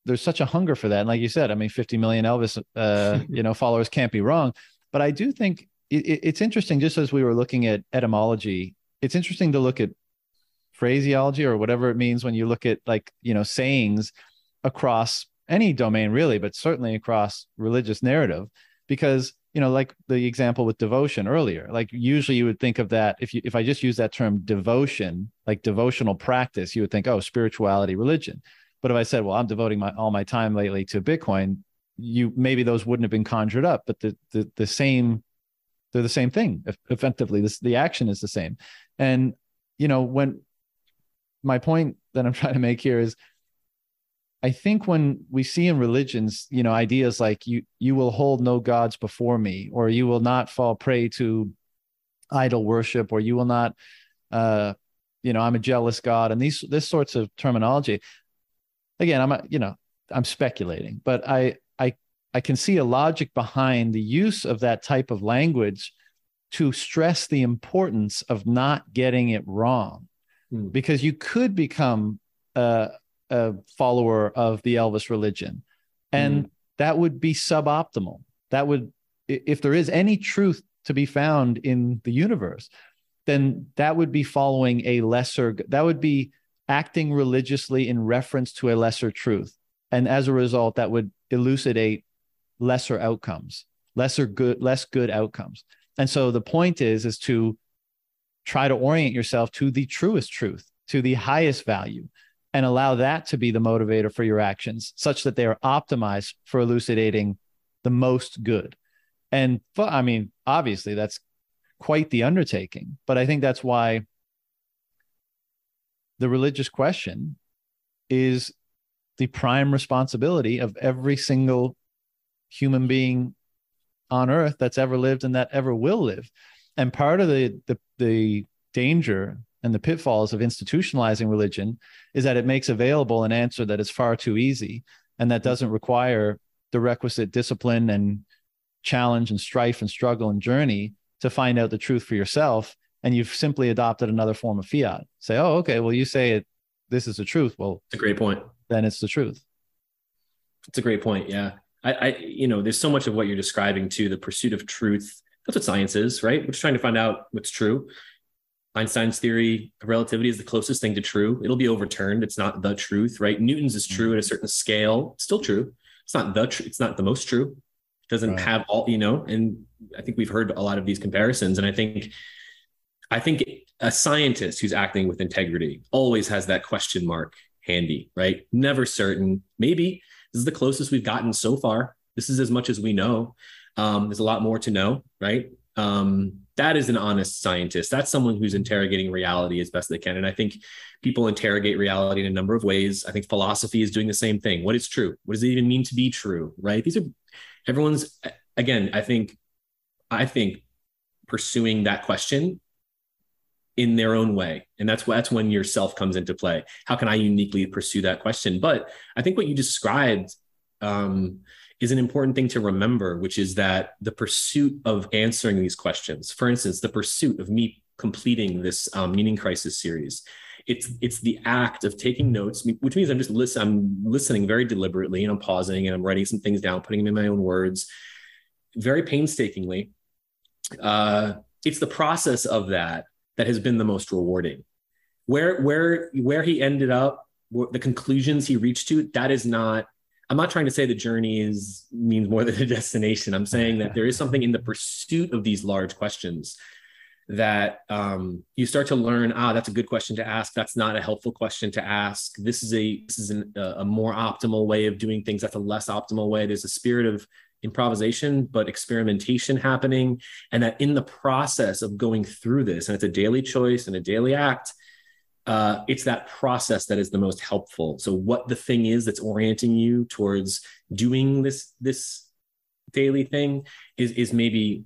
there's such a hunger for that. And like you said i mean 50 million elvis uh you know followers can't be wrong. But i do think it, it's interesting just as we were looking at etymology it's interesting to look at phraseology or whatever it means when you look at like you know sayings across any domain really but certainly across religious narrative because you know like the example with devotion earlier like usually you would think of that if you if i just use that term devotion like devotional practice you would think oh spirituality religion. But if i said well i'm devoting my all my time lately to bitcoin you maybe those wouldn't have been conjured up but the the, the same they're the same thing effectively. This the action is the same. And you know when my point that i'm trying to make here is I think when we see in religions, you know, ideas like you you will hold no gods before me, or you will not fall prey to idol worship, or you will not, uh, you know, I'm a jealous God, and these this sorts of terminology. Again, I'm a, you know, I'm speculating, but I I I can see a logic behind the use of that type of language to stress the importance of not getting it wrong, hmm. because you could become. Uh, a follower of the Elvis religion. And mm. that would be suboptimal. That would, if there is any truth to be found in the universe, then that would be following a lesser, that would be acting religiously in reference to a lesser truth. And as a result, that would elucidate lesser outcomes, lesser good, less good outcomes. And so the point is, is to try to orient yourself to the truest truth, to the highest value, and allow that to be the motivator for your actions such that they are optimized for elucidating the most good. And I mean, obviously, that's quite the undertaking, but I think that's why the religious question is the prime responsibility of every single human being on earth that's ever lived and that ever will live. And part of the the, the danger and the pitfalls of institutionalizing religion is that it makes available an answer that is far too easy and that doesn't require the requisite discipline and challenge and strife and struggle and journey to find out the truth for yourself. And you've simply adopted another form of fiat. Say oh okay well you say it this is the truth. Well it's a great point. then it's the truth. It's a great point yeah. I, I you know there's so much of what you're describing too the pursuit of truth. That's what science is right? We're just trying to find out what's true Einstein's theory of relativity is the closest thing to true. It'll be overturned. It's not the truth, right? Newton's is true at a certain scale. still true. It's not the true. It's not the most true. It doesn't right. have all, you know, and I think we've heard a lot of these comparisons. And I think, I think a scientist who's acting with integrity always has that question mark handy, right? Never certain. Maybe this is the closest we've gotten so far. This is as much as we know. Um, there's a lot more to know, right? Um, that is an honest scientist. That's someone who's interrogating reality as best they can. And I think people interrogate reality in a number of ways. I think philosophy is doing the same thing. What is true? What does it even mean to be true? Right? These are everyone's again, I think I think pursuing that question in their own way. And that's that's when yourself comes into play. How can I uniquely pursue that question? But I think what you described um, is an important thing to remember, which is that the pursuit of answering these questions, for instance, the pursuit of me completing this um, meaning crisis series, it's it's the act of taking notes, which means I'm just listen, I'm listening very deliberately and I'm pausing and I'm writing some things down, putting them in my own words, very painstakingly. Uh, it's the process of that that has been the most rewarding. Where where where he ended up, the conclusions he reached to, that is not I'm not trying to say the journey is means more than the destination. I'm saying that there is something in the pursuit of these large questions that um, you start to learn. Ah, that's a good question to ask. That's not a helpful question to ask. This is a this is an, a more optimal way of doing things. That's a less optimal way. There's a spirit of improvisation, but experimentation happening, and that in the process of going through this, and it's a daily choice and a daily act uh, it's that process that is the most helpful. So what the thing is that's orienting you towards doing this this daily thing is is maybe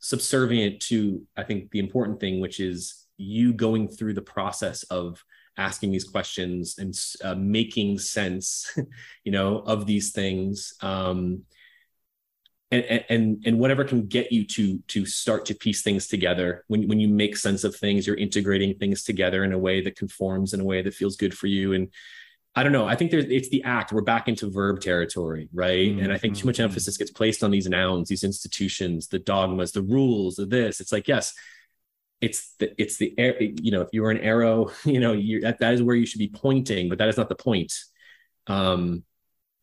subservient to I think the important thing, which is you going through the process of asking these questions and uh, making sense, you know, of these things. Um, and, and and whatever can get you to to start to piece things together. When, when you make sense of things you're integrating things together in a way that conforms in a way that feels good for you. And i don't know i think there's it's the act. We're back into verb territory right? Mm-hmm. and i think too much mm-hmm. emphasis gets placed on these nouns these institutions the dogmas the rules of this. It's like yes it's the it's the you know if you were an arrow you know that, that is where you should be pointing but that is not the point. Um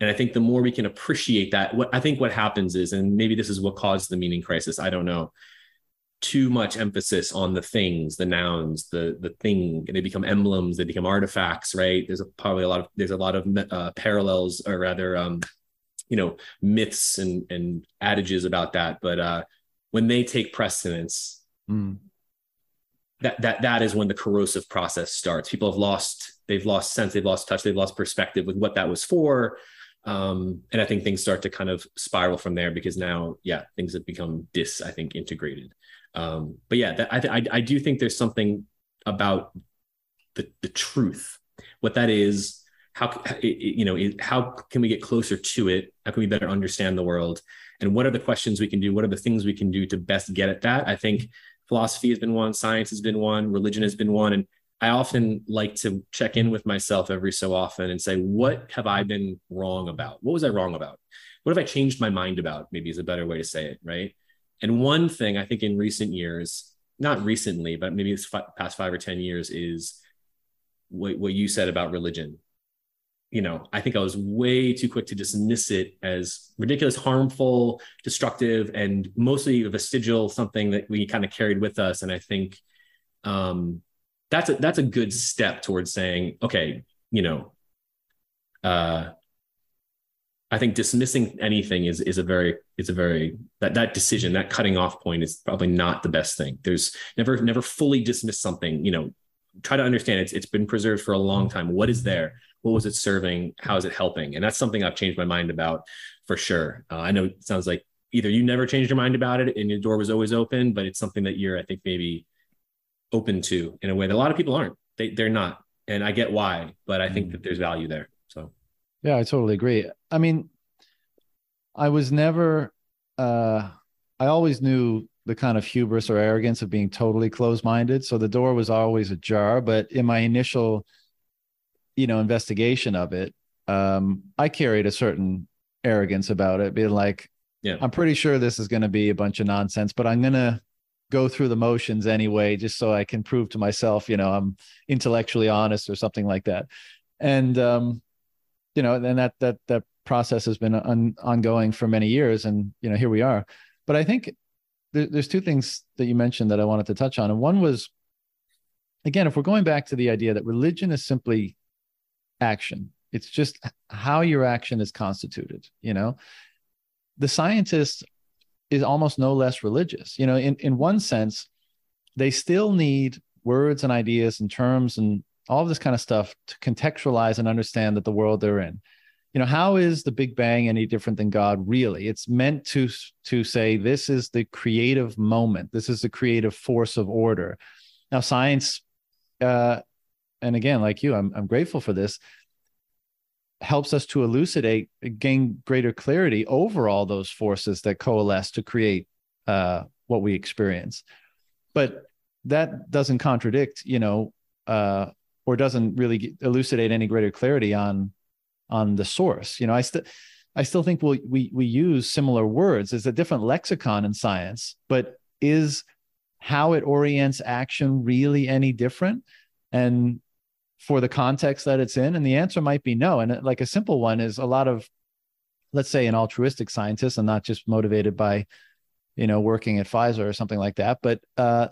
and I think the more we can appreciate that, what I think what happens is, and maybe this is what caused the meaning crisis, I don't know, too much emphasis on the things, the nouns, the the thing. They become emblems, they become artifacts, right? There's a, probably a lot of there's a lot of uh, parallels, or rather, um, you know, myths and and adages about that. But uh, when they take precedence, mm. that that that is when the corrosive process starts. People have lost they've lost sense, they've lost touch, they've lost perspective with what that was for um, and I think things start to kind of spiral from there because now, yeah, things have become dis, I think, integrated. Um, but yeah, that, I, I, I do think there's something about the the truth, what that is, how you know, how can we get closer to it? How can we better understand the world? And what are the questions we can do? What are the things we can do to best get at that? I think philosophy has been one, science has been one, religion has been one, and I often like to check in with myself every so often and say, what have I been wrong about? What was I wrong about? What have I changed my mind about? Maybe is a better way to say it, right? And one thing I think in recent years, not recently, but maybe it's past five or 10 years, is what, what you said about religion. You know, I think I was way too quick to dismiss it as ridiculous, harmful, destructive, and mostly vestigial, something that we kind of carried with us. And I think, um, that's a that's a good step towards saying, okay, you know, uh, I think dismissing anything is is a very is a very that that decision that cutting off point is probably not the best thing. There's never never fully dismiss something. You know, try to understand it's it's been preserved for a long time. What is there? What was it serving? How is it helping? And that's something I've changed my mind about for sure. Uh, I know it sounds like either you never changed your mind about it and your door was always open, but it's something that you're I think maybe open to in a way that a lot of people aren't. They they're not, and I get why, but I think mm. that there's value there. So, yeah, I totally agree. I mean, I was never. uh I always knew the kind of hubris or arrogance of being totally closed-minded, so the door was always ajar. But in my initial, you know, investigation of it, um, I carried a certain arrogance about it, being like, yeah. I'm pretty sure this is going to be a bunch of nonsense, but I'm going to go through the motions anyway, just so I can prove to myself, you know, I'm intellectually honest or something like that. And, um, you know, and that, that, that process has been on, ongoing for many years. And, you know, here we are. But I think there, there's two things that you mentioned that I wanted to touch on. And one was, again, if we're going back to the idea that religion is simply action, it's just how your action is constituted, you know, the scientists is almost no less religious. You know, in, in one sense, they still need words and ideas and terms and all of this kind of stuff to contextualize and understand that the world they're in. You know, how is the Big Bang any different than God really? It's meant to to say this is the creative moment. This is the creative force of order. Now, science, uh, and again, like you, I'm I'm grateful for this. Helps us to elucidate, gain greater clarity over all those forces that coalesce to create uh, what we experience. But that doesn't contradict, you know, uh, or doesn't really elucidate any greater clarity on on the source. You know, I still I still think we'll, we we use similar words. It's a different lexicon in science, but is how it orients action really any different? And for the context that it's in? And the answer might be no. And like a simple one is a lot of, let's say, an altruistic scientist and not just motivated by, you know, working at Pfizer or something like that. But uh,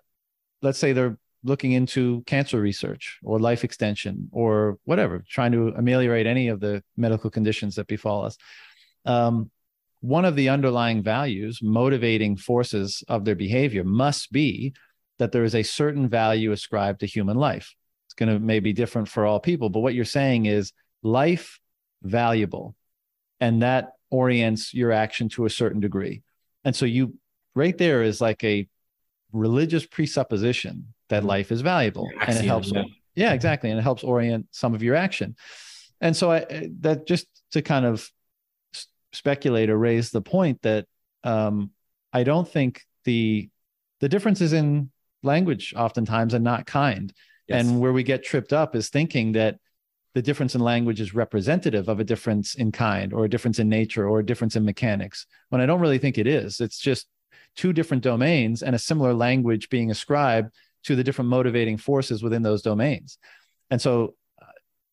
let's say they're looking into cancer research or life extension or whatever, trying to ameliorate any of the medical conditions that befall us. Um, one of the underlying values, motivating forces of their behavior must be that there is a certain value ascribed to human life going to maybe different for all people. But what you're saying is life valuable, and that orients your action to a certain degree. And so you right there is like a religious presupposition that mm-hmm. life is valuable, and it helps. Yeah. yeah, exactly, and it helps orient some of your action. And so I that just to kind of speculate or raise the point that um, I don't think the the difference is in language oftentimes and not kind. Yes. And where we get tripped up is thinking that the difference in language is representative of a difference in kind or a difference in nature or a difference in mechanics when I don't really think it is. It's just two different domains and a similar language being ascribed to the different motivating forces within those domains. And so uh,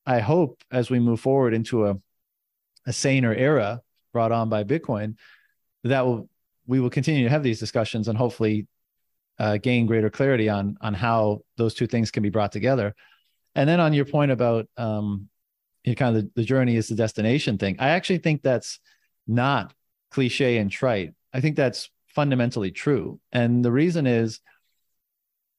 I hope as we move forward into a, a saner era brought on by Bitcoin, that will we will continue to have these discussions and hopefully uh, gain greater clarity on on how those two things can be brought together. And then on your point about um, you know, kind of the, the journey is the destination thing, I actually think that's not cliche and trite. I think that's fundamentally true. And the reason is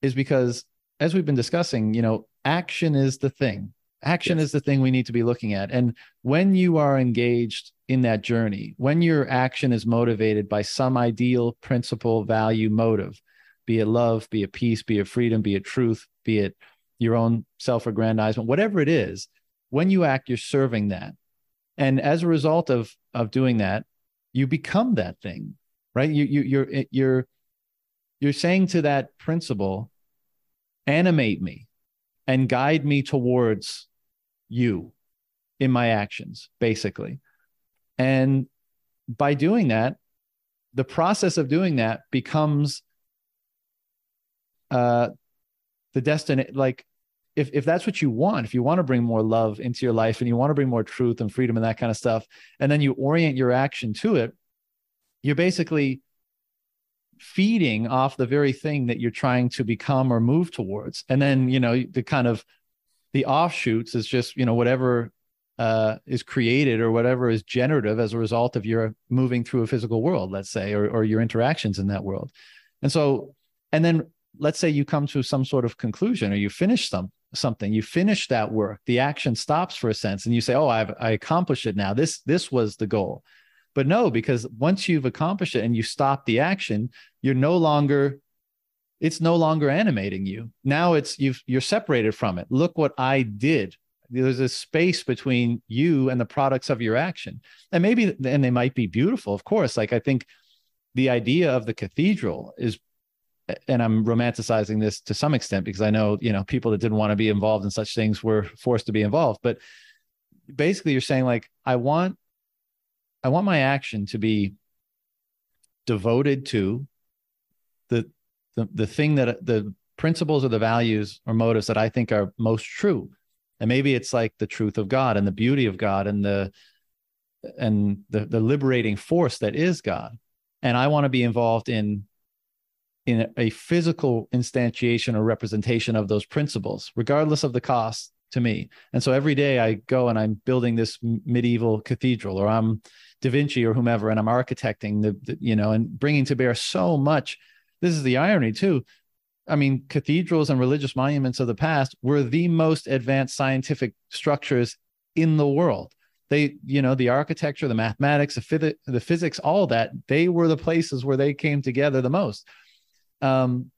is because as we've been discussing, you know, action is the thing. Action yes. is the thing we need to be looking at. And when you are engaged in that journey, when your action is motivated by some ideal principle, value, motive, be it love, be it peace, be it freedom, be it truth, be it your own self aggrandizement, whatever it is, when you act, you're serving that. And as a result of, of doing that, you become that thing, right? You, you, you're, you're, you're saying to that principle, animate me and guide me towards you in my actions, basically. And by doing that, the process of doing that becomes uh, the destiny, like if if that's what you want, if you want to bring more love into your life and you want to bring more truth and freedom and that kind of stuff, and then you orient your action to it, you're basically feeding off the very thing that you're trying to become or move towards. And then, you know, the kind of the offshoots is just, you know, whatever uh, is created or whatever is generative as a result of your moving through a physical world, let's say, or, or your interactions in that world. And so, and then let's say you come to some sort of conclusion or you finish some something you finish that work the action stops for a sense and you say oh i've i accomplished it now. This this was the goal. But no because once you've accomplished it and you stop the action you're no longer it's no longer animating you. Now it's you've you're separated from it. Look what i did. There's a space between you and the products of your action. And maybe and they might be beautiful of course. Like i think the idea of the cathedral is and I'm romanticizing this to some extent because I know, you know, people that didn't want to be involved in such things were forced to be involved. But basically you're saying like, I want, I want my action to be devoted to the, the, the thing that the principles or the values or motives that I think are most true. And maybe it's like the truth of God and the beauty of God and the, and the, the liberating force that is God. And I want to be involved in in a physical instantiation or representation of those principles, regardless of the cost to me. And so every day I go and I'm building this medieval cathedral, or I'm Da Vinci or whomever, and I'm architecting the, the, you know, and bringing to bear so much. This is the irony too. I mean, cathedrals and religious monuments of the past were the most advanced scientific structures in the world. They, you know, the architecture, the mathematics, the, the physics, all that, they were the places where they came together the most. Um,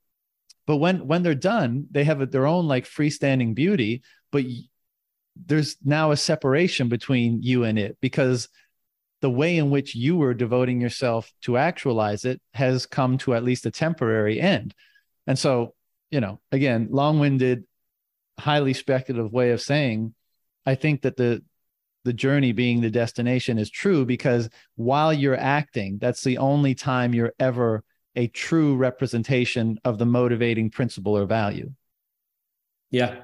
but when when they're done, they have their own like freestanding beauty. But there's now a separation between you and it because the way in which you were devoting yourself to actualize it has come to at least a temporary end. And so, you know, again, long-winded, highly speculative way of saying, I think that the the journey being the destination is true because while you're acting, that's the only time you're ever a true representation of the motivating principle or value. Yeah.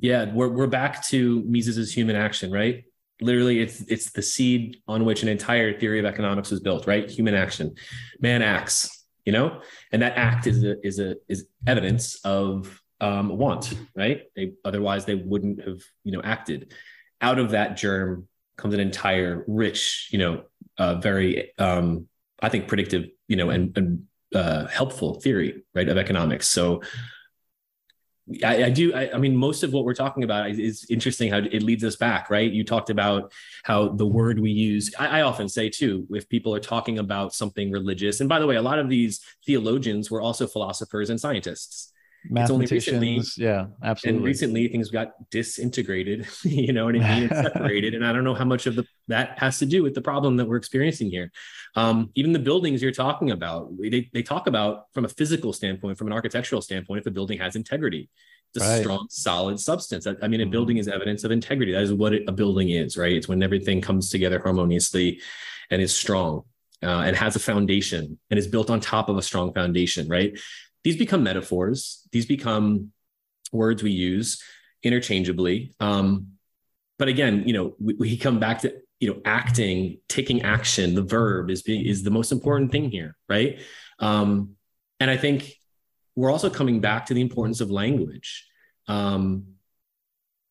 Yeah. We're, we're back to Mises's human action, right? literally it's it's the seed on which an entire theory of economics was built right human action man acts you know and that act is a is a is evidence of um want right they otherwise they wouldn't have you know acted out of that germ comes an entire rich you know uh, very um i think predictive you know and and uh, helpful theory right of economics so I, I do. I, I, mean, most of what we're talking about is interesting how it leads us back, right? You talked about how the word we use. I, I, often say too, if people are talking about something religious, and by the way, a lot of these theologians were also philosophers and scientists. It's only recently, yeah, absolutely. And recently, things got disintegrated. You know what I mean? It's separated, and I don't know how much of the that has to do with the problem that we're experiencing here. Um, even the buildings you're talking about, they, they talk about from a physical standpoint, from an architectural standpoint, if a building has integrity. It's a right. strong, solid substance. I, I mean, a mm-hmm. building is evidence of integrity. That is what it, a building is, right? It's when everything comes together harmoniously and is strong uh, and has a foundation and is built on top of a strong foundation, right? These become metaphors. These become words we use interchangeably. Um, but again, you know, we, we come back to you know acting taking action the verb is is the most important thing here right um and i think we're also coming back to the importance of language um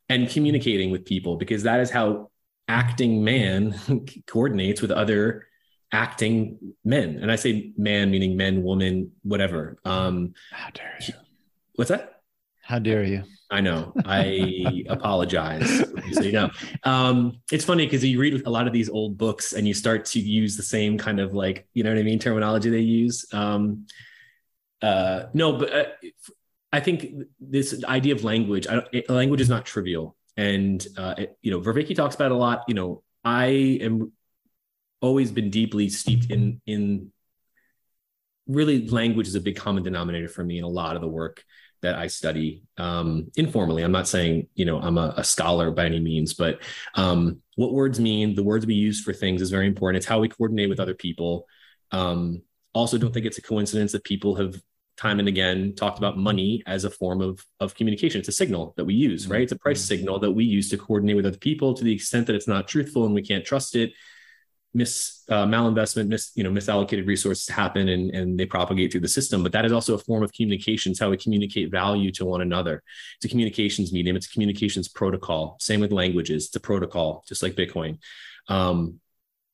and communicating with people because that is how acting man coordinates with other acting men and i say man meaning men woman whatever um how dare you what's that how dare you I know. I apologize. So you know, um, it's funny because you read a lot of these old books and you start to use the same kind of like, you know what I mean, terminology they use. Um, uh, no, but uh, I think this idea of language, language is not trivial, and uh, it, you know, Vervaeke talks about a lot. You know, I am always been deeply steeped in in really language is a big common denominator for me in a lot of the work that I study um, informally. I'm not saying, you know, I'm a, a scholar by any means, but um, what words mean, the words we use for things is very important. It's how we coordinate with other people. Um, also, don't think it's a coincidence that people have time and again talked about money as a form of, of communication. It's a signal that we use, right? It's a price mm-hmm. signal that we use to coordinate with other people to the extent that it's not truthful and we can't trust it mis uh, malinvestment, mis you know misallocated resources happen and and they propagate through the system. But that is also a form of communications, how we communicate value to one another. It's a communications medium. It's a communications protocol. Same with languages. It's a protocol, just like Bitcoin. Um,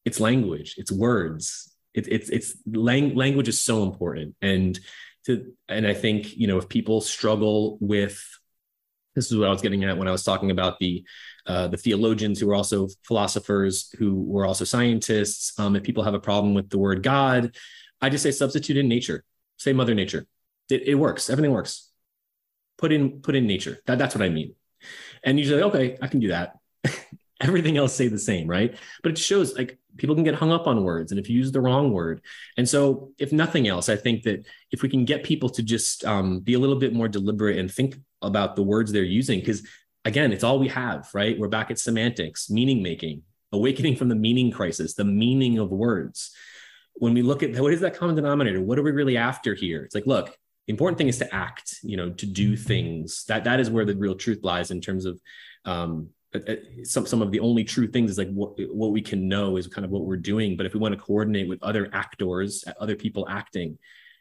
it's language. It's words. It, it's it's lang- language is so important and to and I think you know if people struggle with this is what I was getting at when I was talking about the uh, the theologians who were also philosophers, who were also scientists. Um, if people have a problem with the word God, I just say substitute in nature. Say Mother Nature. It, it works. Everything works. Put in put in nature. That, that's what I mean. And usually, okay, I can do that. Everything else say the same, right? But it shows like people can get hung up on words, and if you use the wrong word, and so if nothing else, I think that if we can get people to just um, be a little bit more deliberate and think about the words they're using, because again, it's all we have, right? We're back at semantics, meaning making, awakening from the meaning crisis, the meaning of words. When we look at what is that common denominator? What are we really after here? It's like, look, the important thing is to act, you know, to do things. That that is where the real truth lies in terms of um, some some of the only true things is like what what we can know is kind of what we're doing. But if we want to coordinate with other actors, other people acting,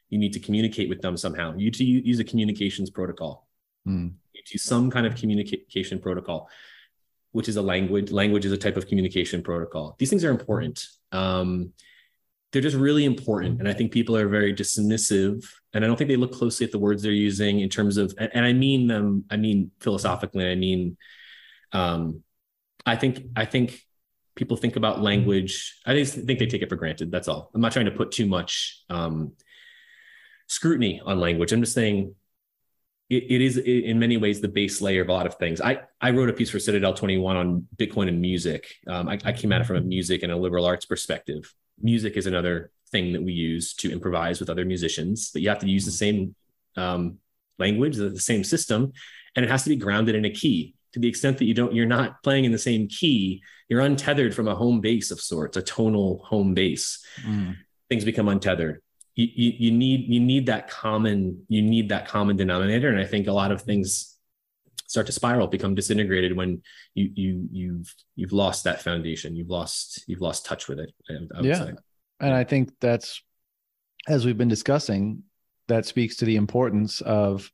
you need to communicate with them somehow. You to use a communications protocol. Mm to some kind of communication protocol, which is a language. Language is a type of communication protocol. These things are important. Um, they're just really important. And I think people are very dismissive. And I don't think they look closely at the words they're using in terms of, and I mean them, I mean philosophically, I mean, um, I think, I think people think about language. I just think they take it for granted. That's all. I'm not trying to put too much um, scrutiny on language. I'm just saying it, it is in many ways the base layer of a lot of things. I, I wrote a piece for Citadel 21 on Bitcoin and music. Um, I, I came at it from a music and a liberal arts perspective. Music is another thing that we use to improvise with other musicians, but you have to use the same um, language, the, the same system, and it has to be grounded in a key. To the extent that you don't, you're not playing in the same key, you're untethered from a home base of sorts, a tonal home base. Mm. Things become untethered you, you, you need you need that common you need that common denominator and i think a lot of things start to spiral become disintegrated when you you you've you've lost that foundation you've lost you've lost touch with it yeah say. and i think that's as we've been discussing that speaks to the importance of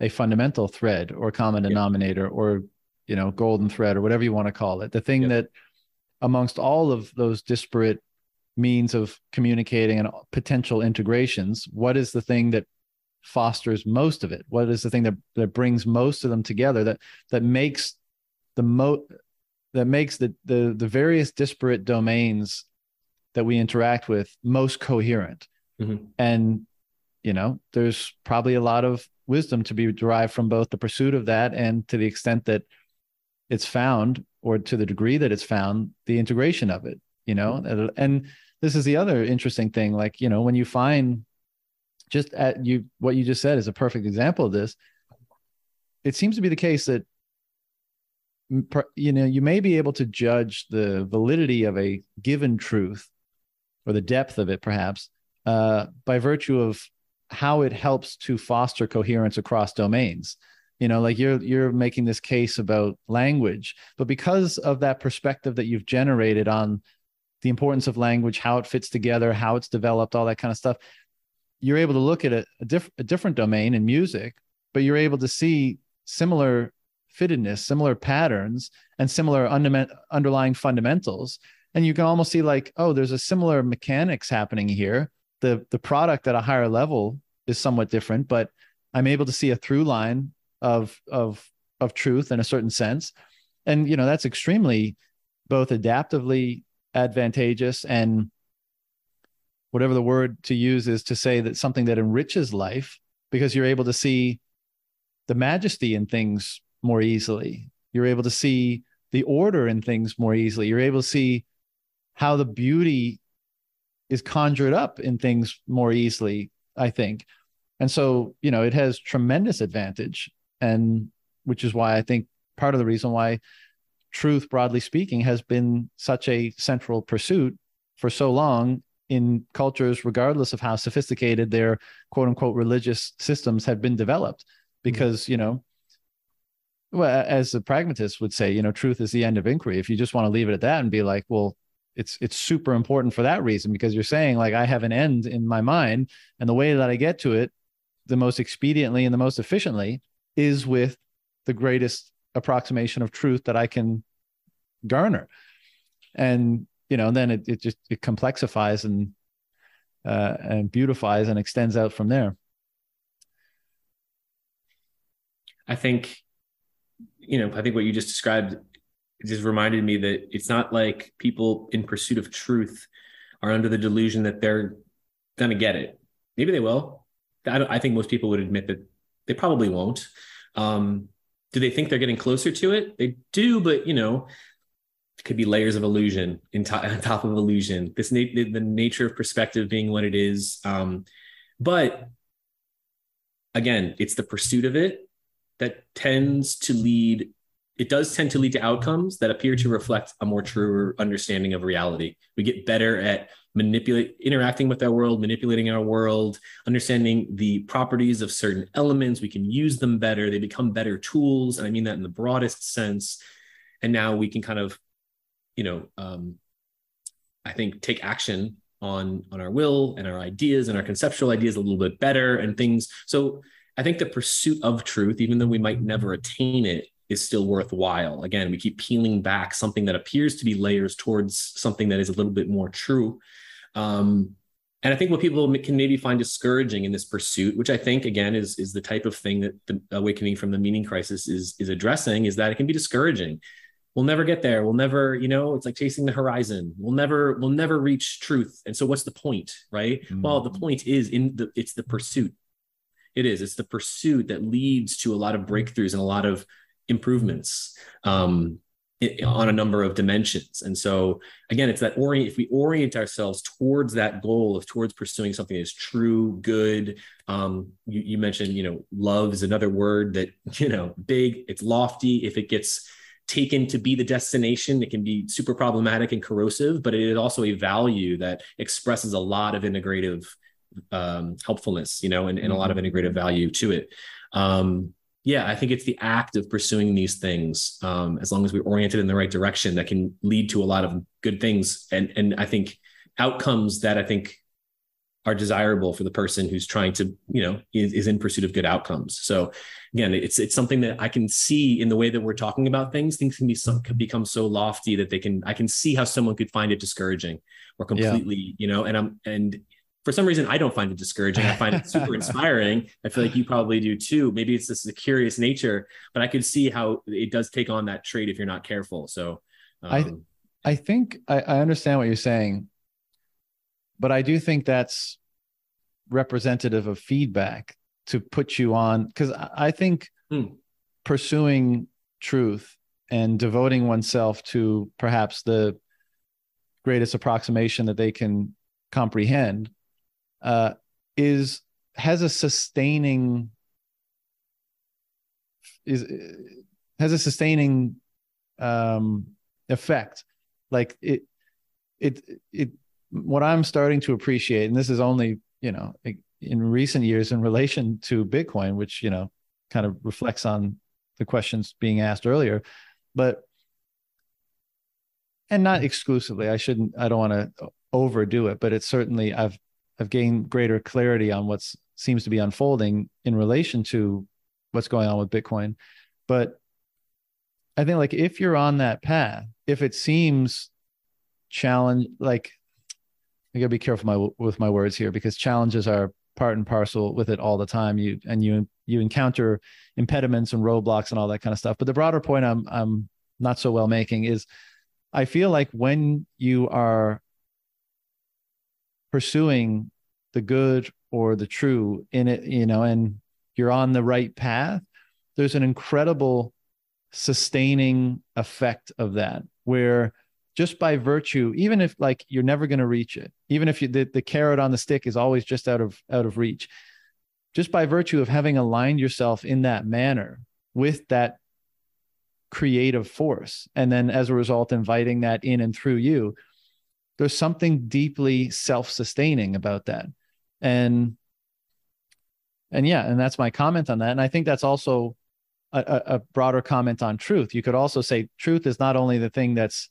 a fundamental thread or common denominator yeah. or you know golden thread or whatever you want to call it the thing yeah. that amongst all of those disparate means of communicating and potential integrations what is the thing that fosters most of it what is the thing that that brings most of them together that that makes the mo that makes the the the various disparate domains that we interact with most coherent mm-hmm. and you know there's probably a lot of wisdom to be derived from both the pursuit of that and to the extent that it's found or to the degree that it's found the integration of it you know mm-hmm. and this is the other interesting thing like you know when you find just at you what you just said is a perfect example of this it seems to be the case that you know you may be able to judge the validity of a given truth or the depth of it perhaps uh, by virtue of how it helps to foster coherence across domains you know like you're you're making this case about language but because of that perspective that you've generated on the importance of language, how it fits together, how it's developed, all that kind of stuff. You're able to look at a, a, diff- a different domain in music, but you're able to see similar fittedness, similar patterns, and similar under- underlying fundamentals. And you can almost see like, oh, there's a similar mechanics happening here. The the product at a higher level is somewhat different, but I'm able to see a through line of of of truth in a certain sense. And you know, that's extremely both adaptively advantageous and whatever the word to use is to say that something that enriches life because you're able to see the majesty in things more easily. You're able to see the order in things more easily. You're able to see how the beauty is conjured up in things more easily, I think. And so, you know, it has tremendous advantage. And which is why I think part of the reason why truth, broadly speaking, has been such a central pursuit for so long in cultures, regardless of how sophisticated their quote unquote religious systems have been developed. Because, you know, well, as a pragmatist would say, you know, truth is the end of inquiry. If you just want to leave it at that and be like, well, it's it's super important for that reason because you're saying like I have an end in my mind, and the way that I get to it, the most expediently and the most efficiently, is with the greatest approximation of truth that I can garner. And you know, and then it, it just it complexifies and uh, and beautifies and extends out from there. I think, you know, I think what you just described just reminded me that it's not like people in pursuit of truth are under the delusion that they're going to get it. Maybe they will. I, I, think most people would admit that they probably won't. Um, do they think they're getting closer to it? They do, but you know, it could be layers of illusion in to- on top of illusion. This na- the nature of perspective being what it is. Um, but again, it's the pursuit of it that tends to lead. It does tend to lead to outcomes that appear to reflect a more truer understanding of reality. We get better at manipulate interacting with our world manipulating our world understanding the properties of certain elements. We can use them better. They become better tools and i mean that in the broadest sense. And now we can kind of you know um, i think take action on on our will and our ideas and our conceptual ideas a little bit better and things. So i think the pursuit of truth even though we might never attain it is still worthwhile. Again, we keep peeling back something that appears to be layers towards something that is a little bit more true. Um, and I think what people can maybe find discouraging in this pursuit, which I think again is is the type of thing that the awakening from the meaning crisis is is addressing, is that it can be discouraging. We'll never get there. We'll never, you know, it's like chasing the horizon. We'll never, we'll never reach truth. And so, what's the point, right? Mm-hmm. Well, the point is in the it's the pursuit It is. It's the pursuit that leads to a lot of breakthroughs and a lot of improvements. Um, on a number of dimensions. And so again, it's that orient, if we orient ourselves towards that goal of towards pursuing something that's true, good. Um, you, you mentioned, you know, love is another word that, you know, big, it's lofty. If it gets taken to be the destination, it can be super problematic and corrosive, but it is also a value that expresses a lot of integrative um, helpfulness, you know, and, and a lot of mm-hmm. integrative value to it. Um, yeah, I think it's the act of pursuing these things, um, as long as we're oriented in the right direction, that can lead to a lot of good things, and and I think outcomes that I think are desirable for the person who's trying to, you know, is, is in pursuit of good outcomes. So again, it's it's something that I can see in the way that we're talking about things. Things can be some, can become so lofty that they can I can see how someone could find it discouraging or completely, yeah. you know, and I'm and for some reason, I don't find it discouraging. I find it super inspiring. I feel like you probably do too. Maybe it's just a curious nature, but I could see how it does take on that trait if you're not careful. So, um, I I think I, I understand what you're saying, but I do think that's representative of feedback to put you on because I think hmm. pursuing truth and devoting oneself to perhaps the greatest approximation that they can comprehend uh, is has a sustaining is has a sustaining um, effect. Like it, it, it. What I'm starting to appreciate, and this is only you know in recent years in relation to Bitcoin, which you know kind of reflects on the questions being asked earlier, but and not exclusively. I shouldn't. I don't want to overdo it, but it's certainly I've have gained greater clarity on what seems to be unfolding in relation to what's going on with Bitcoin. But I think like if you're on that path, if it seems challenge like I gotta be careful my, with my words here because challenges are part and parcel with it all the time. You and you you encounter impediments and roadblocks and all that kind of stuff. But the broader point I'm I'm not so well making is I feel like when you are pursuing the good or the true in it, you know, and you're on the right path, there's an incredible sustaining effect of that where just by virtue even if like you're never going to reach it even if you the, the carrot on the stick is always just out of out of reach just by virtue of having aligned yourself in that manner with that creative force and then as a result inviting that in and through you there's something deeply self-sustaining about that. And and yeah and that's my comment on that. And i think that's also a, a, broader comment on truth. You could also say truth is not only the thing that's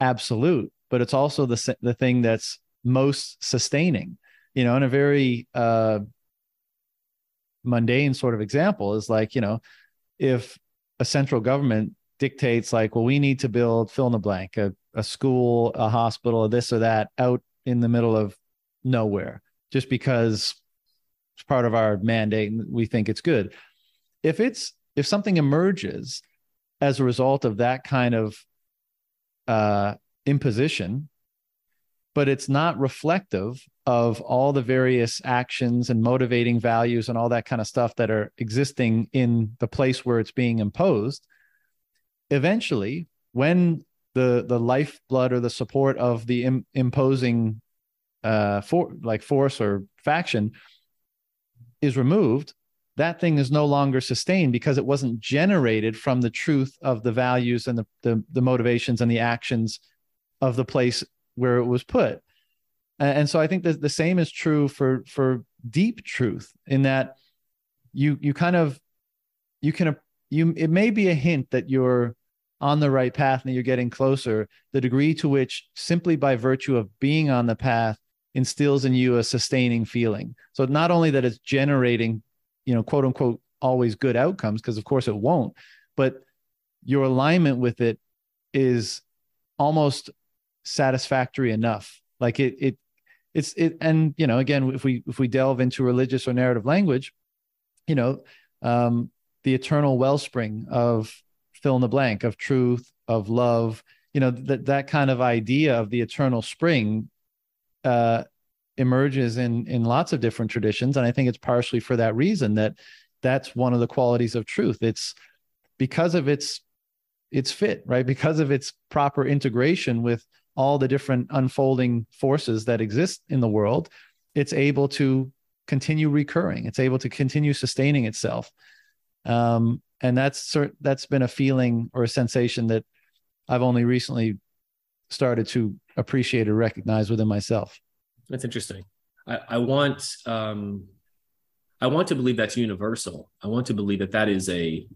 absolute but it's also the the thing that's most sustaining you know in a very uh mundane sort of example is like you know if a central government dictates like well we need to build fill in the blank a a school, a hospital, this or that out in the middle of nowhere just because it's part of our mandate and we think it's good. If it's if something emerges as a result of that kind of uh, imposition, but it's not reflective of all the various actions and motivating values and all that kind of stuff that are existing in the place where it's being imposed. Eventually, when the the lifeblood or the support of the Im- imposing uh for like force or faction is removed that thing is no longer sustained because it wasn't generated from the truth of the values and the, the, the motivations and the actions of the place where it was put. And so i think that the same is true for for deep truth in that you you kind of you can you it may be a hint that you're on the right path and you're getting closer, the degree to which simply by virtue of being on the path instills in you a sustaining feeling. So not only that it's generating, you know, quote unquote, always good outcomes, because of course it won't, but your alignment with it is almost satisfactory enough. Like it, it, it's it, and you know, again, if we if we delve into religious or narrative language, you know, um, the eternal wellspring of fill in the blank of truth, of love, you know, that that kind of idea of the eternal spring uh, emerges in in lots of different traditions. And i think it's partially for that reason that that's one of the qualities of truth. It's because of its its fit right? Because of its proper integration with all the different unfolding forces that exist in the world it's able to continue recurring. It's able to continue sustaining itself. Um, and that's that's been a feeling or a sensation that i've only recently started to appreciate or recognize within myself. That's interesting. I, I want um, i want to believe that's universal. I want to believe that that is a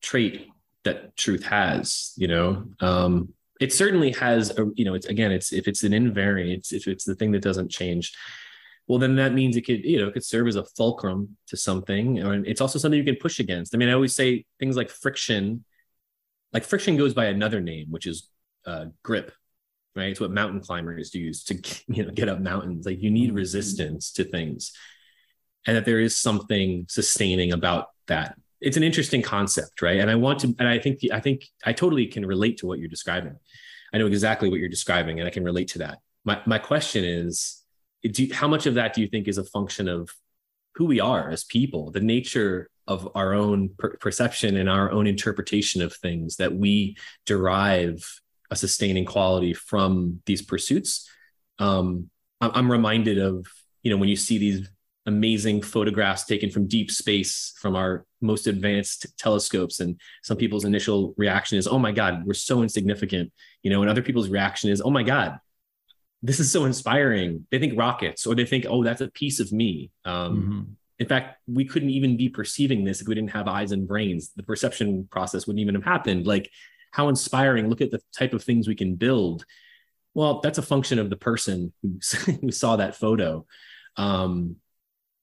trait that truth has you know? Um, it certainly has a you know it's again it's if it's an invariant if it's the thing that doesn't change well then that means it could you know it could serve as a fulcrum to something and it's also something you can push against i mean i always say things like friction like friction goes by another name which is uh, grip right it's what mountain climbers use to you know get up mountains like you need mm-hmm. resistance to things and that there is something sustaining about that it's an interesting concept, right? And I want to, and I think, I think I totally can relate to what you're describing. I know exactly what you're describing, and I can relate to that. My my question is, do how much of that do you think is a function of who we are as people, the nature of our own per- perception and our own interpretation of things that we derive a sustaining quality from these pursuits? Um, I'm reminded of you know when you see these amazing photographs taken from deep space from our most advanced telescopes and some people's initial reaction is oh my god we're so insignificant you know and other people's reaction is oh my god this is so inspiring. They think rockets or they think oh that's a piece of me. Um, mm-hmm. in fact we couldn't even be perceiving this if we didn't have eyes and brains. The perception process wouldn't even have happened. Like how inspiring. Look at the type of things we can build. Well that's a function of the person who, who saw that photo. Um,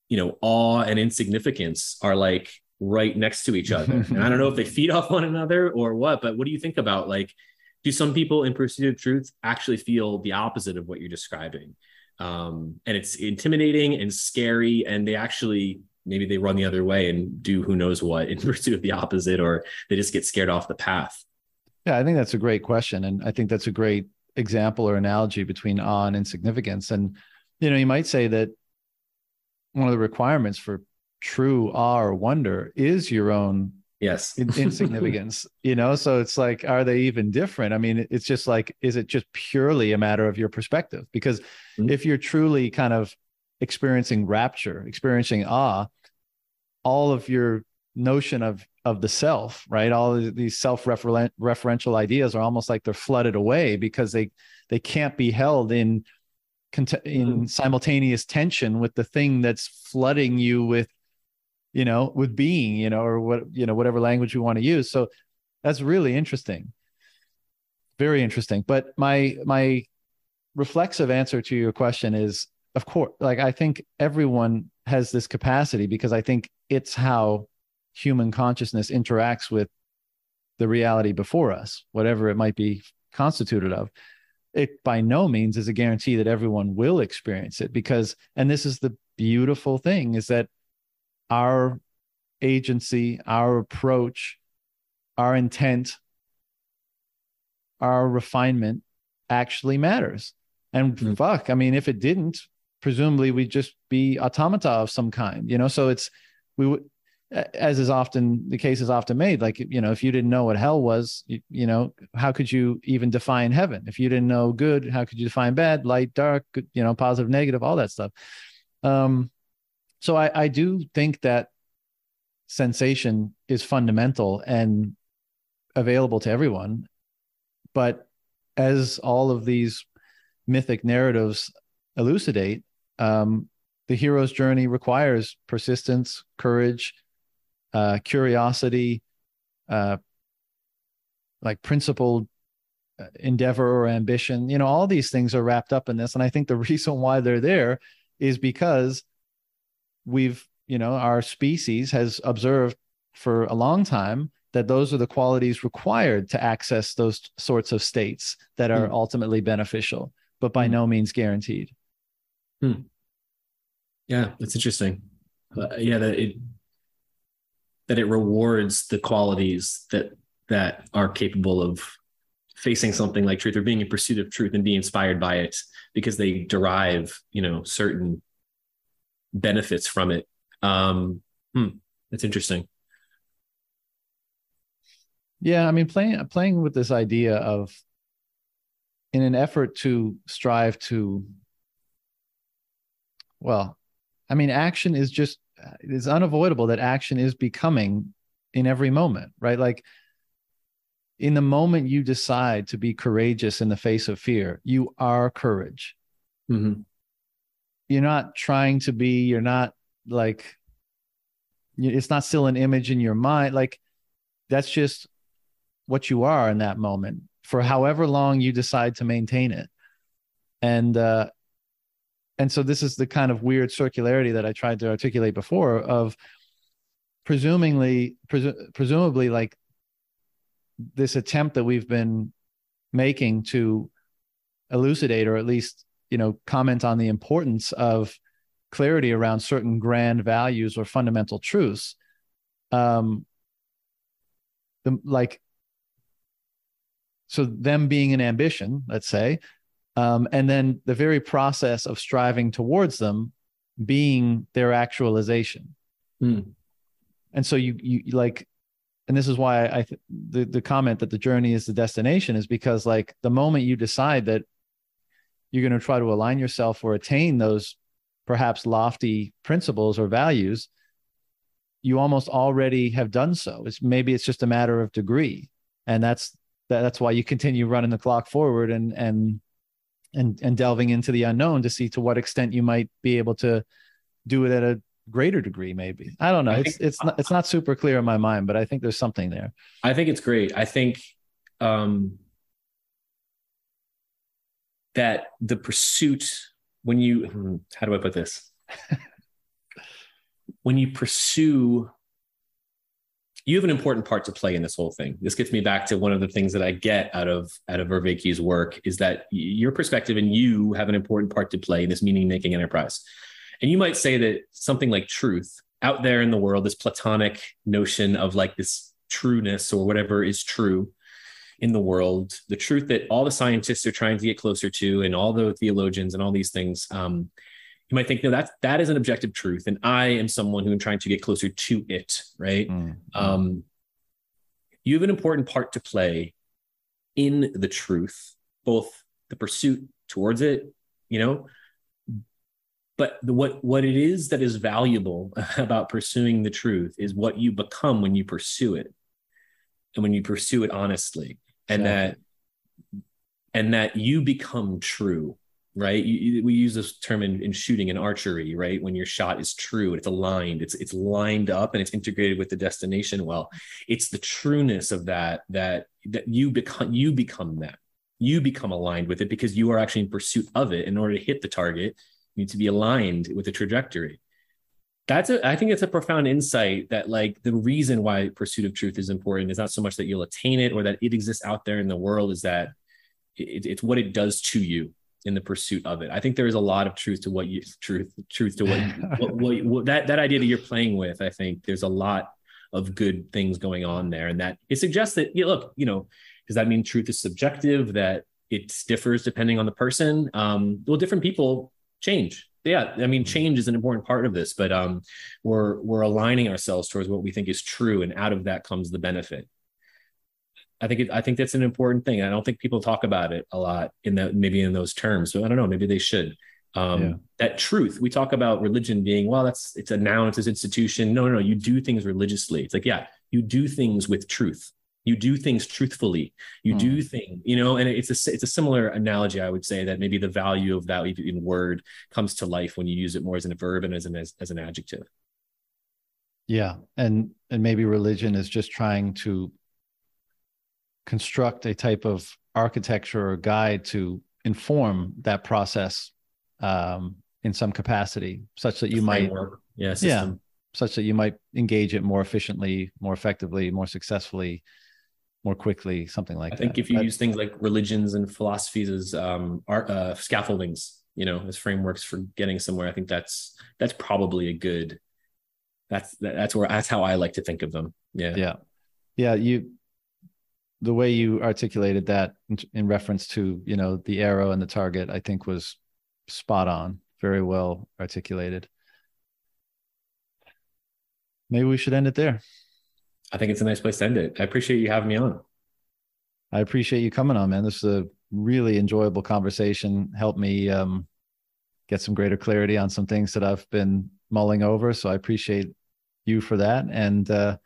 you know, awe and insignificance are like right next to each other. and I don't know if they feed off one another or what, but what do you think about like, do some people in pursuit of truth actually feel the opposite of what you're describing? Um, and it's intimidating and scary, and they actually maybe they run the other way and do who knows what in pursuit of the opposite, or they just get scared off the path. Yeah, I think that's a great question, and I think that's a great example or analogy between awe and insignificance. And you know, you might say that one of the requirements for true awe or wonder is your own yes. insignificance you know? So it's like are they even different? I mean it's just like is it just purely a matter of your perspective? Because mm-hmm. if you're truly kind of experiencing rapture experiencing awe all of your notion of of the self right? All these self-referential ideas are almost like they're flooded away because they they can't be held in in mm-hmm. simultaneous tension with the thing that's flooding you with you know with being you know or what you know whatever language you want to use. So that's really interesting. Very interesting. But my my reflexive answer to your question is of course like i think everyone has this capacity because i think it's how human consciousness interacts with the reality before us whatever it might be constituted of. It by no means is a guarantee that everyone will experience it because and this is the beautiful thing is that our agency our approach our intent our refinement actually matters. And mm-hmm. fuck i mean if it didn't presumably we'd just be automata of some kind you know? So it's we would as is often the case is often made like you know if you didn't know what hell was you, you, know how could you even define heaven? If you didn't know good how could you define bad? Light dark you know positive negative all that stuff. Um so i i do think that sensation is fundamental and available to everyone but as all of these mythic narratives elucidate um the hero's journey requires persistence courage uh, curiosity, uh, like principled uh, endeavor or ambition. You know, all these things are wrapped up in this. And I think the reason why they're there is because we've, you know, our species has observed for a long time that those are the qualities required to access those sorts of states that are mm. ultimately beneficial, but by mm. no means guaranteed. Hmm. Yeah, that's interesting. Uh, yeah, that it that it rewards the qualities that that are capable of facing something like truth or being in pursuit of truth and being inspired by it because they derive you know certain benefits from it. Um hmm, that's interesting. Yeah i mean playing playing with this idea of in an effort to strive to well i mean action is just it's unavoidable that action is becoming in every moment right? Like in the moment you decide to be courageous in the face of fear you are courage. Mm-hmm. You're not trying to be you're not like it's not still an image in your mind like that's just what you are in that moment for however long you decide to maintain it. And uh and so this is the kind of weird circularity that i tried to articulate before of presumably presu- presumably like this attempt that we've been making to elucidate or at least you know comment on the importance of clarity around certain grand values or fundamental truths um the, like so them being an ambition let's say um, and then the very process of striving towards them being their actualization mm. and so you you like and this is why I th- the the comment that the journey is the destination is because like the moment you decide that you're going to try to align yourself or attain those perhaps lofty principles or values you almost already have done so. It's maybe it's just a matter of degree. And that's that, that's why you continue running the clock forward and and and and delving into the unknown to see to what extent you might be able to do it at a greater degree maybe. I don't know. I it's think, it's not it's not super clear in my mind but i think there's something there. I think it's great. I think um that the pursuit when you hmm, how do i put this when you pursue you have an important part to play in this whole thing. This gets me back to one of the things that I get out of out of Vervaeke's work is that your perspective and you have an important part to play in this meaning making enterprise. And you might say that something like truth out there in the world, this platonic notion of like this trueness or whatever is true in the world, the truth that all the scientists are trying to get closer to, and all the theologians and all these things. Um, you might think, no, that's that is an objective truth, and I am someone who am trying to get closer to it. Right? Mm-hmm. Um, you have an important part to play in the truth, both the pursuit towards it, you know, but the, what what it is that is valuable about pursuing the truth is what you become when you pursue it and when you pursue it honestly and that and that you become true right? You, we use this term in, in shooting and archery right? When your shot is true it's aligned it's it's lined up and it's integrated with the destination well. It's the trueness of that that that you become you become that. You become aligned with it because you are actually in pursuit of it. In order to hit the target you need to be aligned with the trajectory that's a i think it's a profound insight that like the reason why pursuit of truth is important is not so much that you'll attain it or that it exists out there in the world is that it, it's what it does to you in the pursuit of it. I think there is a lot of truth to what you truth truth to what, what, what, what that that idea that you're playing with i think there's a lot of good things going on there. And that it suggests that you look you know does that mean truth is subjective that it differs depending on the person? Um well different people change yeah i mean change is an important part of this but um we're we're aligning ourselves towards what we think is true and out of that comes the benefit. I think it, i think that's an important thing. I don't think people talk about it a lot in that maybe in those terms so i don't know maybe they should. Um yeah. that truth we talk about religion being well that's it's a noun it's an institution. No no no you do things religiously. It's like yeah you do things with truth you do things truthfully. You mm. do things you know and it's a it's a similar analogy i would say that maybe the value of that in word comes to life when you use it more as a verb and as an as, as an adjective. Yeah and and maybe religion is just trying to construct a type of architecture or guide to inform that process um, in some capacity such that you might yeah, yeah such that you might engage it more efficiently more effectively more successfully more quickly, something like I that. I think if you but, use things like religions and philosophies as um, art, uh, scaffoldings, you know, as frameworks for getting somewhere, I think that's that's probably a good. That's that's where that's how I like to think of them. Yeah, yeah, yeah. You the way you articulated that in, in reference to you know the arrow and the target, I think was spot on, very well articulated. Maybe we should end it there. I think it's a nice place to end it. I appreciate you having me on. I appreciate you coming on, man. This is a really enjoyable conversation. Helped me um, get some greater clarity on some things that I've been mulling over. So I appreciate you for that. And uh,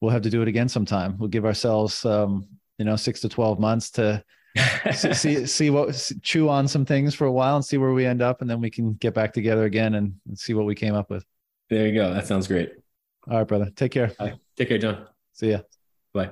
we'll have to do it again sometime. We'll give ourselves, um, you know, six to 12 months to see, see what, chew on some things for a while and see where we end up. And then we can get back together again and, and see what we came up with. There you go. That sounds great. All right, brother. Take care. Take care, John. See ya. Bye.